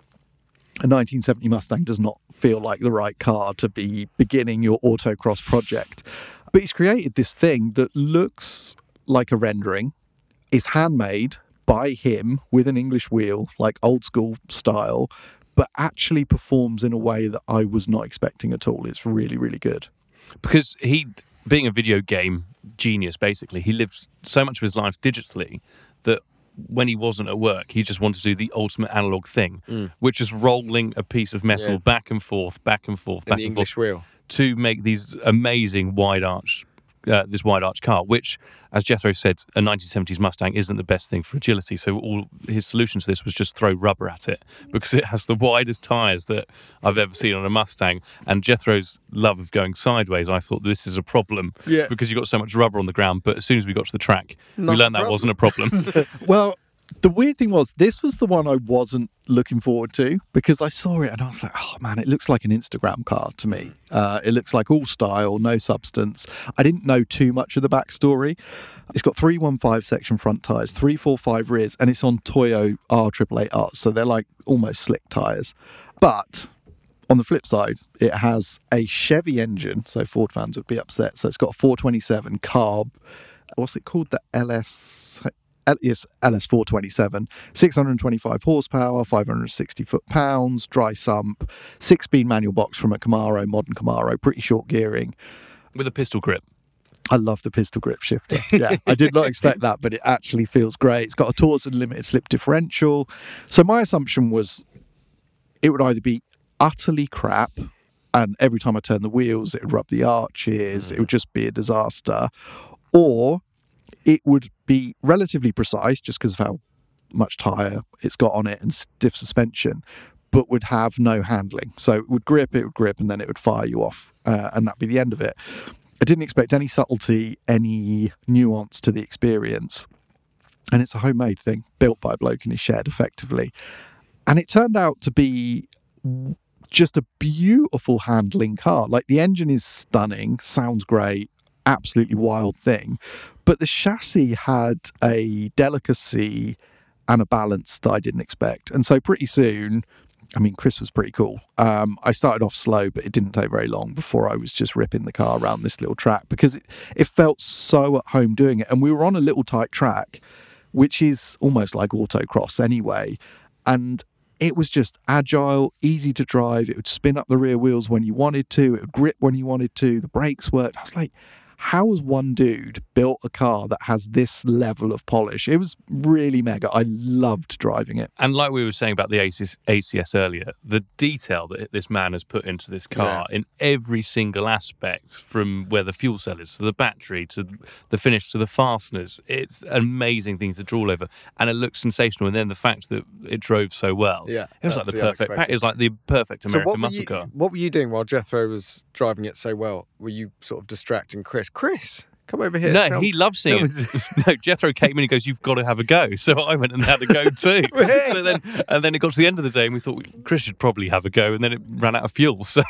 A 1970 Mustang does not feel like the right car to be beginning your autocross project. But he's created this thing that looks like a rendering, is handmade by him with an English wheel, like old school style, but actually performs in a way that I was not expecting at all. It's really, really good. because he being a video game genius basically he lived so much of his life digitally that when he wasn't at work he just wanted to do the ultimate analog thing which is rolling a piece of metal Mm. Yeah. back and forth back and forth back and forth wheel. to make these amazing wide arch uh, this wide arch car, which, as Jethro said, a 1970s Mustang isn't the best thing for agility. So all his solution to this was just throw rubber at it because it has the widest tyres that I've ever seen on a Mustang. And Jethro's love of going sideways, I thought this is a problem Yeah. because you've got so much rubber on the ground. But as soon as we got to the track, Not we learned that problem. wasn't a problem. Well, the weird thing was, this was the one I wasn't looking forward to because I saw it and I was like, oh man, it looks like an Instagram car to me. Uh, it looks like all style, no substance. I didn't know too much of the backstory. It's got 315 section front tyres, 345 rears, and it's on Toyo R888R. So they're like almost slick tyres. But on the flip side, it has a Chevy engine, so Ford fans would be upset. So it's got a 427 carb. What's it called? The LS. L- LS427, 625 horsepower, 560 foot pounds, dry sump, six speed manual box from a Camaro, modern Camaro, pretty short gearing. With a pistol grip. I love the pistol grip shifter. Yeah, I did not expect that, but it actually feels great. It's got a Torsen limited slip differential. So my assumption was it would either be utterly crap, and every time I turn the wheels, it would rub the arches. It would hmm. just be a disaster, or it would be relatively precise, just because of how much tire it's got on it and stiff suspension, but would have no handling. So it would grip, it would grip, and then it would fire you off, uh, and that'd be the end of it. I didn't expect any subtlety, any nuance to the experience. And it's a homemade thing, built by a bloke in his shed, effectively. And it turned out to be just a beautiful handling car. Like the engine is stunning, sounds great, absolutely wild thing. But the chassis had a delicacy and a balance that I didn't expect. And so pretty soon, I mean, Chris was pretty cool. Um, I started off slow, but it didn't take very long before I was just ripping the car around this little track because it, it felt so at home doing it. And we were on a little tight track, which is almost like autocross anyway. And it was just agile, easy to drive. It would spin up the rear wheels when you wanted to, it would grip when you wanted to, the brakes worked. I was like, how has one dude built a car that has this level of polish? It was really mega. I loved driving it. And like we were saying about the ACS, ACS earlier, the detail that this man has put into this car in every single aspect, from where the fuel cell is to the battery to the finish to the fasteners, it's an amazing thing to draw over. And it looks sensational. And then the fact that it drove so well. Yeah, It was like the the perfect pack. It was like the perfect American what were, muscle you, car. what were you doing while Jethro was driving it so well? Were you sort of distracting Chris? Chris, come over here. No, tell- he loves seeing that it. no, Jethro came in and goes, "You've got to have a go." So I went and had a go too. so then, and then it got to the end of the day, and we thought Chris should probably have a go, and then it ran out of fuel. So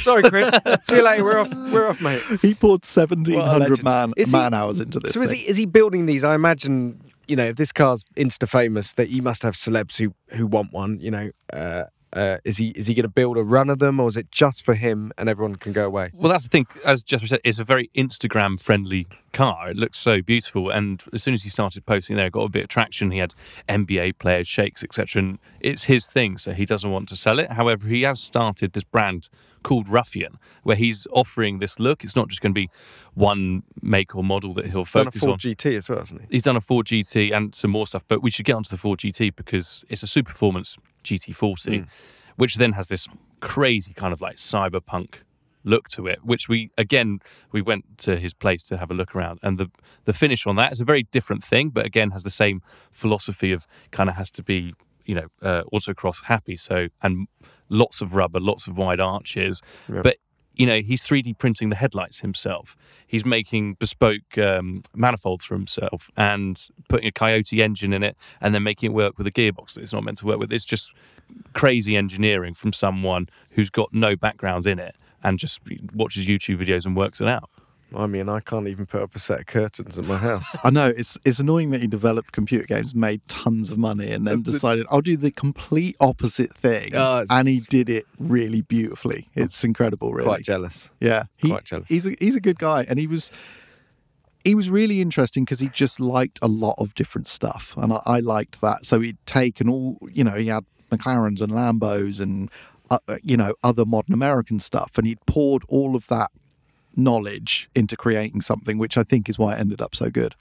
Sorry, Chris. See you later. We're off. We're off, mate. He poured seventeen hundred man Is he- man hours into this. So is he is he building these? I imagine you know if this car's insta famous, that you must have celebs who who want one. You know, uh, uh, is he is he going to build a run of them, or is it just for him and everyone can go away? Well, that's the thing. As Jethro said, it's a very Instagram friendly car. It looks so beautiful. And as soon as he started posting there, it got a bit of traction. He had NBA players, sheikhs, etc. And it's his thing, so he doesn't want to sell it. However, he has started this brand called Ruffian, where he's offering this look. It's not just going to be one make or model that he'll focus on. Done a Ford on. GT as well, hasn't he? He's done a Ford GT and some more stuff, but we should get onto the Ford GT because it's a super performance GT40, hmm. which then has this crazy kind of like cyberpunk look to it. Which we again we went to his place to have a look around, and the the finish on that is a very different thing, but again has the same philosophy of kind of has to be you know uh, autocross happy. So and lots of rubber, lots of wide arches, Yeah. but you know, he's 3D printing the headlights himself. He's making bespoke um, manifolds for himself and putting a Coyote engine in it and then making it work with a gearbox that it's not meant to work with. It's just crazy engineering from someone who's got no background in it and just watches YouTube videos and works it out. I mean, I can't even put up a set of curtains at my house. I know it's it's annoying that he developed computer games, made tons of money, and then The- decided I'll do the complete opposite thing, it's- and he did it really beautifully. It's incredible, really. Quite jealous. Yeah, he, Quite jealous. He's a, he's a good guy, and he was he was really interesting because he just liked a lot of different stuff, and I, I liked that. So he'd taken all, you know, he had McLarens and Lambos and uh, you know other modern American stuff, and he'd poured all of that knowledge into creating something, which I think is why it ended up so good.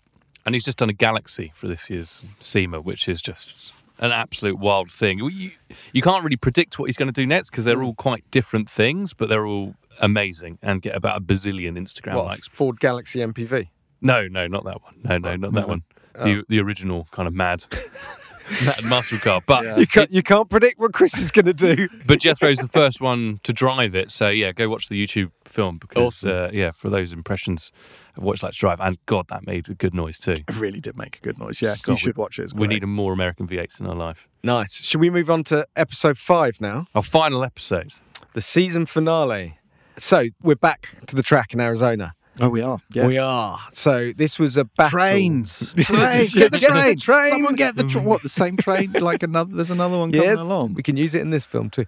And he's just done a Galaxie for this year's SEMA, which is just an absolute wild thing. You, you can't really predict what he's going to do next because they're mm. all quite different things, but they're all amazing and get about a bazillion Instagram What, likes. Ford Galaxy MPV. No, no, not that one. No, no, not that no. one. Oh. The the original kind of mad, mad muscle car. But Yeah. You can't, you can't predict what Chris is going to do. but Jethro's the first one to drive it. So yeah, go watch the YouTube film because Awesome. uh, yeah, for those impressions of what it's like to drive. And God, that made a good noise too. It really did make a good noise. Yeah, God, you we- should watch it. It's We need more American V8s in our life. Nice. Should we move on to episode five now? Our final episode. The season finale. So we're back to the track in Arizona. Oh, we are. Yes. We are. So this was a battle. Trains, trains, get the train. train. Someone get the tra- mm. what? The same train? Like another? There's another one coming Yes, along. we can use it in this film too.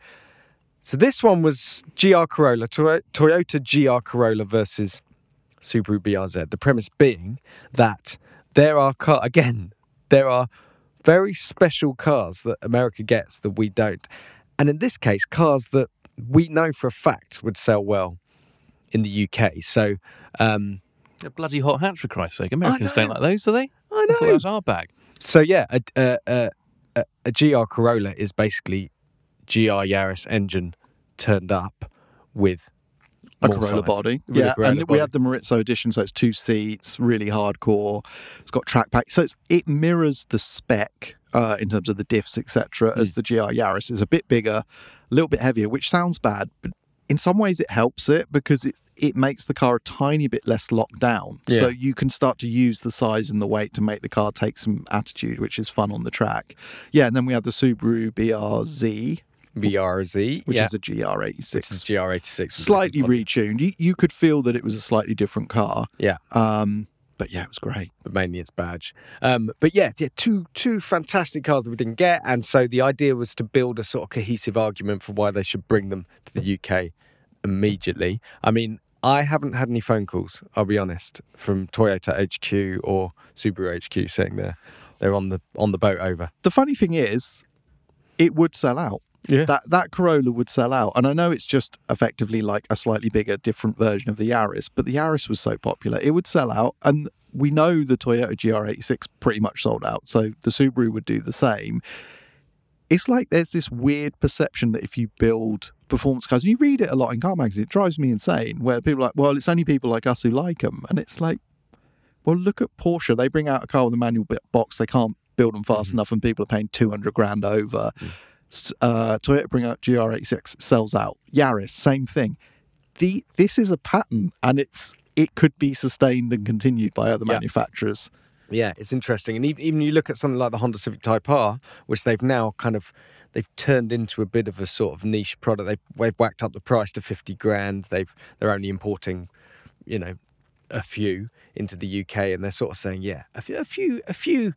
So this one was GR Corolla, Toy- Toyota GR Corolla versus Subaru BRZ. The premise being that there are car again, there are very special cars that America gets that we don't, and in this case, cars that we know for a fact would sell well in the UK. So um, They're bloody hot hats for Christ's sake. Americans don't like those, do they? I I thought that know. was our bag. So yeah, a, a, a, a, a GR Corolla is basically GR Yaris engine turned up with a Corolla size. body. With a yeah, Corolla and we had the Morizo edition, so it's two seats, really hardcore. It's got track pack, so it's, it mirrors the spec uh, in terms of the diffs, etc. Hmm. As the GR Yaris is a bit bigger, a little bit heavier, which sounds bad, but in some ways it helps it because it it makes the car a tiny bit less locked down. Yeah. So you can start to use the size and the weight to make the car take some attitude, which is fun on the track. Yeah, and then we had the Subaru BRZ, BRZ, which yeah, is a GR86 which is GR86, slightly retuned. You, you could feel that it was a slightly different car. Yeah. Um, but yeah, it was great. but mainly its badge. Um, but yeah, yeah, two two fantastic cars that we didn't get, and so the idea was to build a sort of cohesive argument for why they should bring them to the UK immediately. I mean, I haven't had any phone calls. I'll be honest, from Toyota HQ or Subaru HQ saying they're they're on the on the boat over. The funny thing is, it would sell out. Yeah. That that Corolla would sell out, and I know it's just effectively like a slightly bigger, different version of the Yaris, but the Yaris was so popular, it would sell out, and we know the Toyota GR86 pretty much sold out, so the Subaru would do the same. It's like there's this weird perception that if you build performance cars, and you read it a lot in car magazines, it drives me insane. Where people are like, well, it's only people like us who like them, and it's like, well, look at Porsche. They bring out a car with a manual box. They can't build them fast mm-hmm. enough, and people are paying two hundred grand over. S- Uh, Toyota bring out GR86, sells out. Yaris, same thing. The this is a pattern, and it's it could be sustained and continued by other Yeah. manufacturers. Yeah, it's interesting, and even, even you look at something like the Honda Civic Type R, which they've now kind of they've turned into a bit of a sort of niche product. They've, they've whacked up the price to fifty grand. They've they're only importing, you know, a few into the UK, and they're sort of saying, yeah, a few a few, a few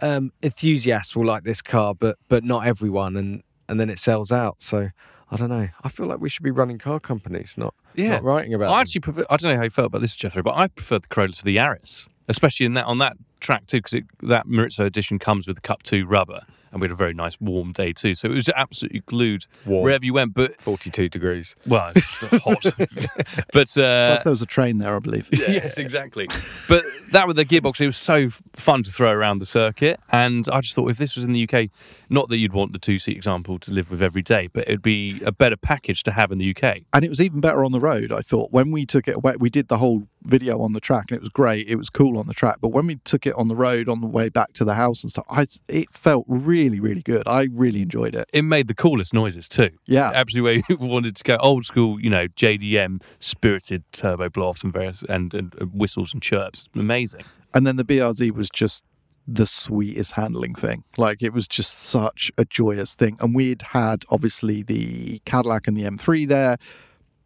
um, enthusiasts will like this car, but but not everyone, and and then it sells out. So I don't know. I feel like we should be running car companies, not Yeah. not writing about. I them. actually prefer. I don't know how you felt about this, Jethro, but I preferred the Corolla to the Yaris, especially in that on that track too, because that Morizo edition comes with the Cup Two rubber, and we had a very nice warm day too, so it was absolutely glued Warm. wherever you went. But forty-two degrees. well, it's hot, but uh, Plus, there was a train there, I believe. yes, exactly. But that with the gearbox, it was so fun to throw around the circuit. And I just thought if this was in the UK, not that you'd want the two seat example to live with every day, but it'd be a better package to have in the UK. and it was even better on the road. I thought when we took it away, we did the whole video on the track, and it was great. It was cool on the track, but when we took it on the road on the way back to the house and stuff, I it felt really, really really good. I really enjoyed it. It made the coolest noises too. Yeah, Absolutely where you wanted to go old school, you know, JDM spirited turbo offs and various and, and, and whistles and chirps. Amazing. and then the BRZ was just the sweetest handling thing. Like it was just such a joyous thing. And we'd had obviously the Cadillac and the M3 there,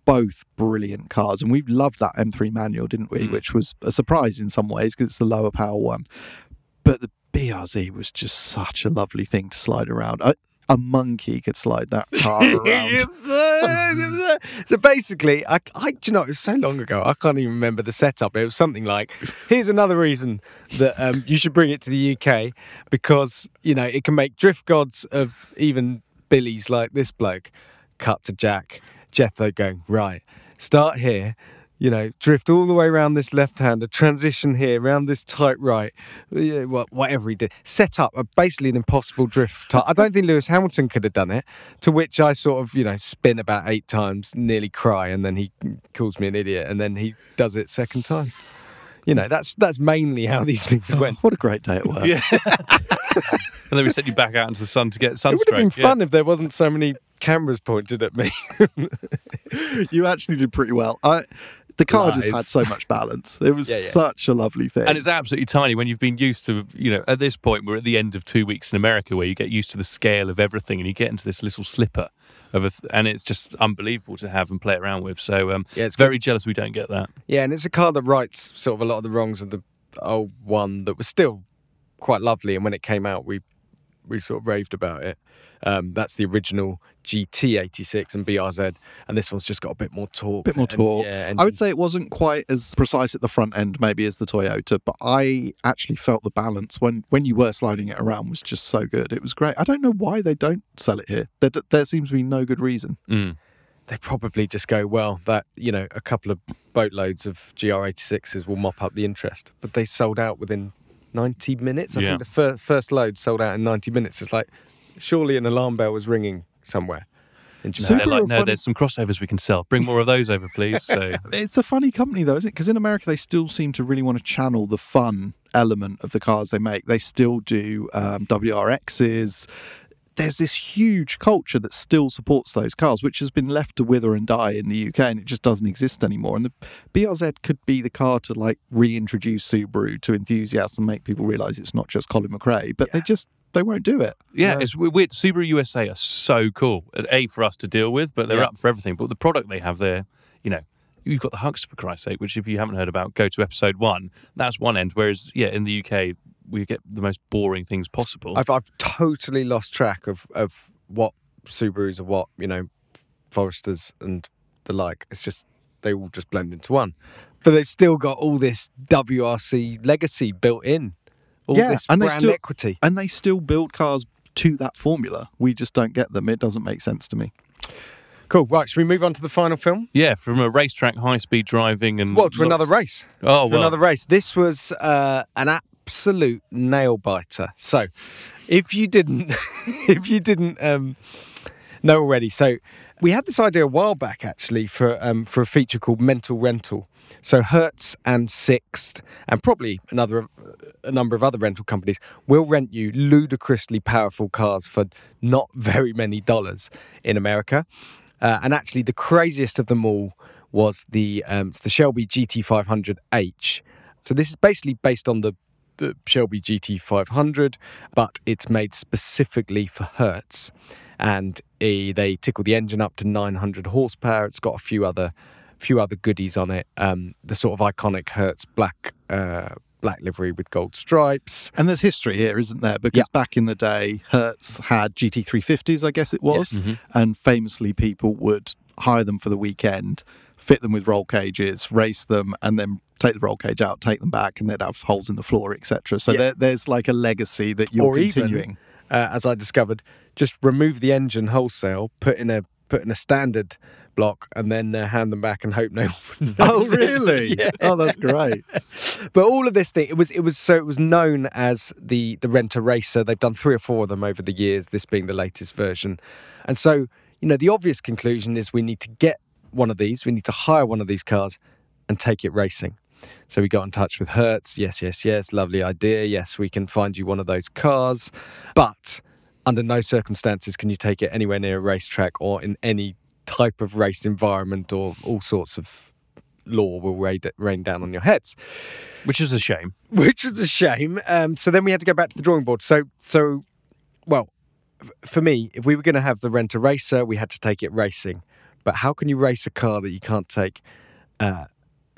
both brilliant cars. And we loved that M3 manual, didn't we? Mm. Which was a surprise in some ways because it's the lower power one. But the BRZ was just such a lovely thing to slide around. A, a monkey could slide that car around. So basically, I, I, do you know, it was so long ago, I can't even remember the setup. It was something like, here's another reason that um, you should bring it to the UK because, you know, it can make drift gods of even Billies like this bloke cut to Jack. Jethro going, right, start here, you know, drift all the way around this left hander, transition here, around this tight right, yeah, whatever he did, set up a, basically an impossible drift. Ti- I don't think Lewis Hamilton could have done it. To which I sort of, you know, spin about eight times, nearly cry, and then he calls me an idiot, and then he does it second time. You know, that's that's mainly how these things oh, went. What a great day at work. Yeah. and then we sent you back out into the sun to get It sunstroke. would have been yeah. fun if there wasn't so many cameras pointed at me. You actually did pretty well. I, the car just had so much balance. It was Yeah, yeah. such a lovely thing. And it's absolutely tiny when you've been used to, you know, at this point, we're at the end of two weeks in America where you get used to the scale of everything and you get into this little slipper of a, th- and it's just unbelievable to have and play around with. So, um, Yeah, it's very jealous we don't get that. Yeah, and it's a car that rights sort of a lot of the wrongs of the old one that was still quite lovely. And when it came out, we we sort of raved about it. Um, that's the original GT86 and BRZ, and this one's just got a bit more torque. bit more and- torque. yeah, I would say it wasn't quite as precise at the front end, maybe as the Toyota, but I actually felt the balance when when you were sliding it around was just so good. It was great. I don't know why they don't sell it here. There, there seems to be no good reason. Mm. they probably just go well. That you know, a couple of boatloads of GR86s will mop up the interest, but they sold out within 90 minutes. I Yeah. think the fir- first load sold out in 90 minutes. It's like surely an alarm bell was ringing somewhere. In No, Japan. they're like, no, funny- there's some crossovers we can sell. Bring more of those over, please. So, It's a funny company though, isn't it? Because in America they still seem to really want to channel the fun element of the cars they make. They still do um, WRXs. There's this huge culture that still supports those cars, which has been left to wither and die in the UK, and it just doesn't exist anymore. And the BRZ could be the car to like reintroduce Subaru to enthusiasts and make people realise it's not just Colin McRae. But they just they won't do it. yeah, No. it's we- weird. Subaru USA are so cool. A, for us to deal with, but they're Yeah. up for everything. But the product they have there, you know, you've got the Huckster for Christ's sake, which if you haven't heard about, go to episode one. That's one end. Whereas, yeah, in the UK, we get the most boring things possible. I've I've totally lost track of of what Subarus are what you know, Foresters and the like. It's just they all just blend into one, but they've still got all this WRC legacy built in. All Yeah, this and they brand still- equity. And they still build cars to that formula. We just don't get them. It doesn't make sense to me. Cool. Right, should we move on to the final film? yeah, from a racetrack, high speed driving, and Well, to lots- another race. Oh, to well, another race. This was uh, an absolute nail biter. So, if you didn't, if you didn't um, know already, so we had this idea a while back actually for um, for a feature called Mental Rental. So Hertz and Sixt, and probably another a number of other rental companies will rent you ludicrously powerful cars for not very many dollars in America. Uh, and actually, the craziest of them all was the um, the Shelby GT500H. So this is basically based on the, the Shelby GT500, but it's made specifically for Hertz, and eh, they tickle the engine up to 900 horsepower. It's got a few other few other goodies on it. Um, the sort of iconic Hertz black uh, black livery with gold stripes. And there's history here, isn't there? Because back in the day, Hertz had GT350s, I guess it was, Mhm. and famously people would hire them for the weekend, fit them with roll cages, race them, and then take the roll cage out, take them back, and they'd have holes in the floor, etc. So Yeah. there, there's like a legacy that you're Or even- continuing. uh, as I discovered, just remove the engine wholesale, put in a put in a standard block, and then uh, hand them back and hope no one. oh, really? Yeah. Oh, that's great. But all of this thing, it was it was so it was known as the the Renter Racer. They've done three or four of them over the years. This being the latest version, and so you know the obvious conclusion is we need to get one of these. We need to hire one of these cars and take it racing. So we got in touch with Hertz. Yes, yes, yes. Lovely idea. Yes, we can find you one of those cars. But under no circumstances can you take it anywhere near a racetrack or in any type of race environment or all sorts of law will rain, rain down on your heads which is a shame. which was a shame. Um, so then we had to go back to the drawing board. So, so, well, for me, if we were going to have the rent a racer, we had to take it racing. But how can you race a car that you can't take, uh,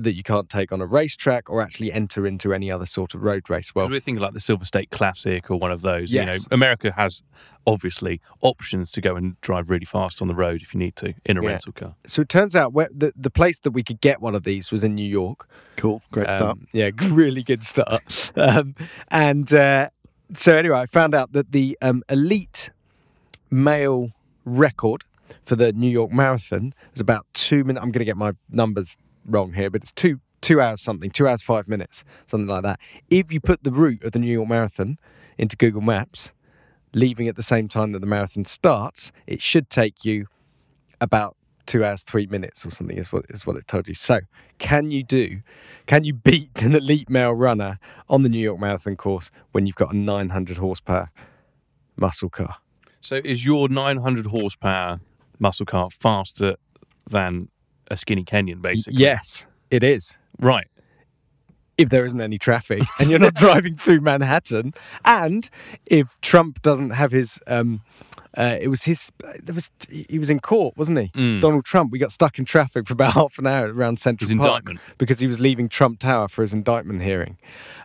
that you can't take on a racetrack or actually enter into any other sort of road race? Well, Because we're thinking like the Silver State Classic or one of those. You know, America has obviously options to go and drive really fast on the road if you need to in a Yeah. rental car. so it turns out where the the place that we could get one of these was in New York. Cool. Great start. Um, yeah, really good start. Um, and uh, so anyway, I found out that the um, elite male record for the New York Marathon is about two minutes. I'm going to get my numbers wrong here, but it's two two hours something, two hours five minutes, something like that. If you put the route of the New York Marathon into Google Maps, leaving at the same time that the marathon starts, it should take you about two hours three minutes or something is what is what it told you. So can you do can you beat an elite male runner on the New York Marathon course when you've got a nine hundred horsepower muscle car? So is your 900 horsepower muscle car faster than a skinny Kenyan, basically? Yes, it is. Right. if there isn't any traffic and you're not driving through Manhattan, and if Trump doesn't have his, um, uh, it was his, there was he was in court, wasn't he? Mm. Donald Trump. We got stuck in traffic for about half an hour around Central His Park indictment. because he was leaving Trump Tower for his indictment hearing.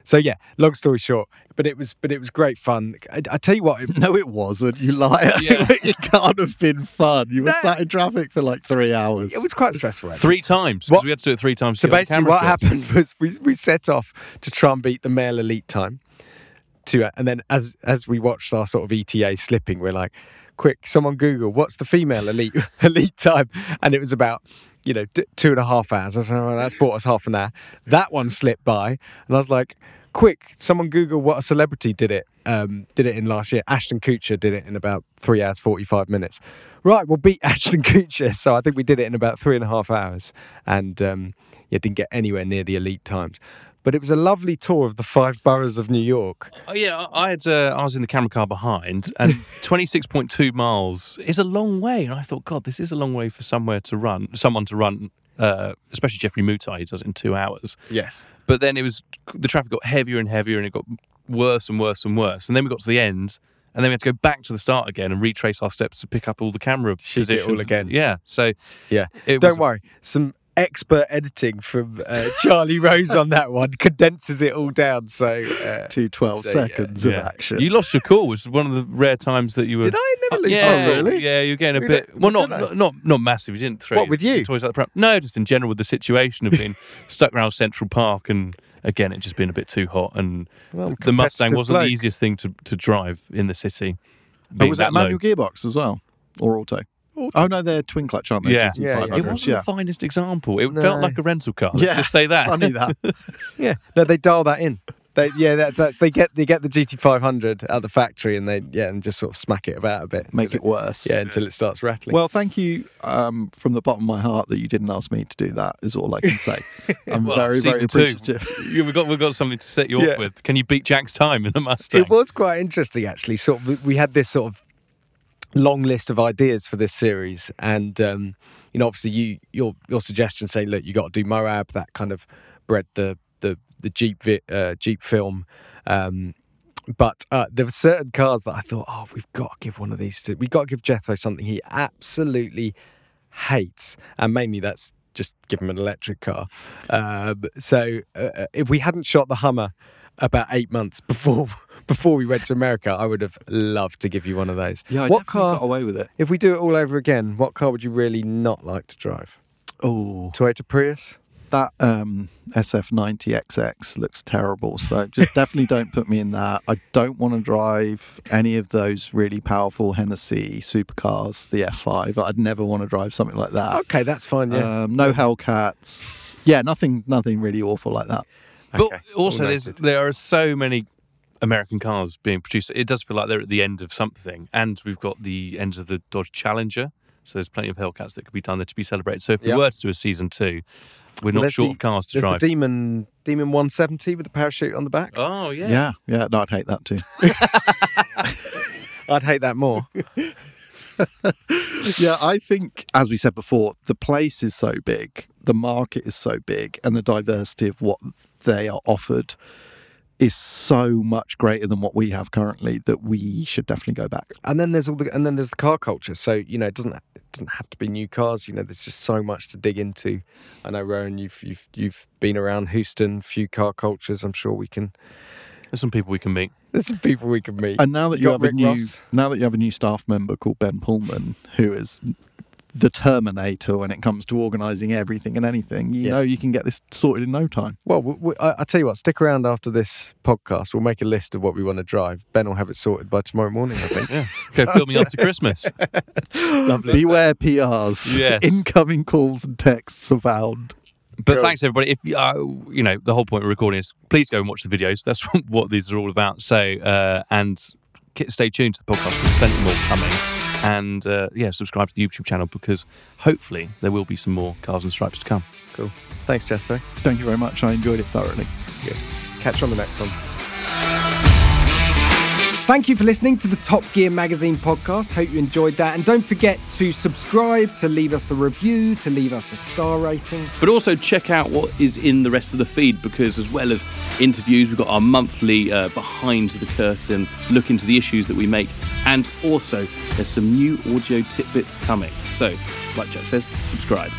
So yeah, long story short, but it was but it was great fun. I, I tell you what, it, No, it wasn't. You liar. Yeah. it can't have been fun. You were No. sat in traffic for like three hours. it was quite stressful. actually. Three times. Because we had to do it three times. to So get the basically, what shots. happened was we, we set off to try and beat the male elite time. To and then as as we watched our sort of ETA slipping, we're like, "Quick, someone Google what's the female elite elite time?" And it was about you know d- two and a half hours. I was like, oh, "That's bought us half an hour." That one slipped by, and I was like, "Quick, someone Google what a celebrity did it um, did it in last year." Ashton Kutcher did it in about three hours forty five minutes. Right, we'll beat Ashton Kutcher. So I think we did it in about three and a half hours, and um, yeah, didn't get anywhere near the elite times. But it was a lovely tour of the five boroughs of New York. Oh, yeah, I had. Uh, I was in the camera car behind, and 26.2 miles is a long way. And I thought, God, this is a long way for somewhere to run, someone to run. Uh, especially Geoffrey Mutai, he does it in two hours. Yes. But then it was the traffic got heavier and heavier, and it got worse and worse and worse. And then we got to the end, and then we had to go back to the start again and retrace our steps to pick up all the camera Shoot it all positions again. Yeah. So Yeah. Don't was, worry. Some expert editing from uh, Charlie Rose on that one condenses it all down. So uh, to 12 So, yeah, seconds of yeah. action. You lost your cool, which is one of the rare times that you were. did I never lose? Yeah, my cool? really? Yeah, you're getting a Really? bit. Well, not, not not not massive. You didn't throw What, with you? toys out the. No, just in general with the situation of being stuck around Central Park and again it just being a bit too hot and Well, the Mustang wasn't bloke. the easiest thing to, to drive in the city. oh, was that low. manual gearbox as well? Or auto? Oh, no, they're twin clutch, aren't they? Yeah. Yeah, yeah. It wasn't yeah. the finest example. It No. felt like a rental car. Let's Yeah. just say that. I Funny that. Yeah, no, they dial that in. They, yeah, that, that's, they get they get the GT500 at the factory and they yeah and just sort of smack it about a bit, Make until it worse. yeah until it starts rattling. Well, thank you um, from the bottom of my heart that you didn't ask me to do that. Is all I can say. I'm Well, very, very season two. appreciative. We've got we've got something to set you Yeah. off with. Can you beat Jack's time in the Mustang? It was quite interesting, actually. Sort of, we had this sort of long list of ideas for this series, and um, you know, obviously, you your your suggestion saying, look, you got to do Moab, that kind of bred the the the Jeep vi- uh, Jeep film. Um, but uh, there were certain cars that I thought, oh, we've got to give one of these to. We've got to give Jethro something he absolutely hates, and mainly that's just give him an electric car. Um, so uh, if we hadn't shot the Hummer about eight months before before we went to America, I would have loved to give you one of those. Yeah, I what car? got away with it. If we do it all over again, what car would you really not like to drive? Oh, Toyota Prius. that um, SF90XX looks terrible. So just definitely don't put me in that. I don't want to drive any of those really powerful Hennessy supercars, the F5. I'd never want to drive something like that. Okay, that's fine. Yeah. Um, no Hellcats. Yeah, nothing, nothing really awful like that. But Okay, also, there's, there are so many American cars being produced. It does feel like they're at the end of something, and we've got the end of the Dodge Challenger. So there's plenty of Hellcats that could be done there to be celebrated. So if we Yep. were to do a season two, we're Well, not short the- of cars to There's drive. the Demon Demon 170 with the parachute on the back. oh yeah. Yeah, yeah. No, I'd hate that too. I'd hate that more. yeah, I think, as we said before, the place is so big, the market is so big, and the diversity of what they are offered is so much greater than what we have currently that we should definitely go back. And then there's all the and then there's the car culture. So you know, it doesn't it doesn't have to be new cars. You know, there's just so much to dig into. I know, Rowan, you've you've you've been around Houston, few car cultures. I'm sure we can. There's some people we can meet. There's some people we can meet. And now that You you, got have a new, Ross? now that you have a new staff member called Ben Pullman, who is the Terminator when it comes to organising everything and anything, you Yeah. know you can get this sorted in no time. Well, we, we, I, I tell you what, stick around after this podcast. We'll make a list of what we want to drive. Ben will have it sorted by tomorrow morning, I think. Yeah. Go filming after Christmas. Lovely. Beware PRs. Yes. Incoming calls and texts abound. But Cool. thanks everybody. If you, uh, you know the whole point of recording is, please go and watch the videos. That's what these are all about. So uh, and stay tuned to the podcast. There's plenty more coming. And uh, yeah, subscribe to the YouTube channel because hopefully there will be some more cars and stripes to come. Cool. Thanks, Jethro. Thank you very much. I enjoyed it thoroughly. Good. Catch you on the next one. Thank you for listening to the Top Gear Magazine podcast. Hope you enjoyed that. And don't forget to subscribe, to leave us a review, to leave us a star rating. But also check out what is in the rest of the feed because, as well as interviews, we've got our monthly uh, behind the curtain look into the issues that we make, and also there's some new audio tidbits coming. So, like Jet says, subscribe.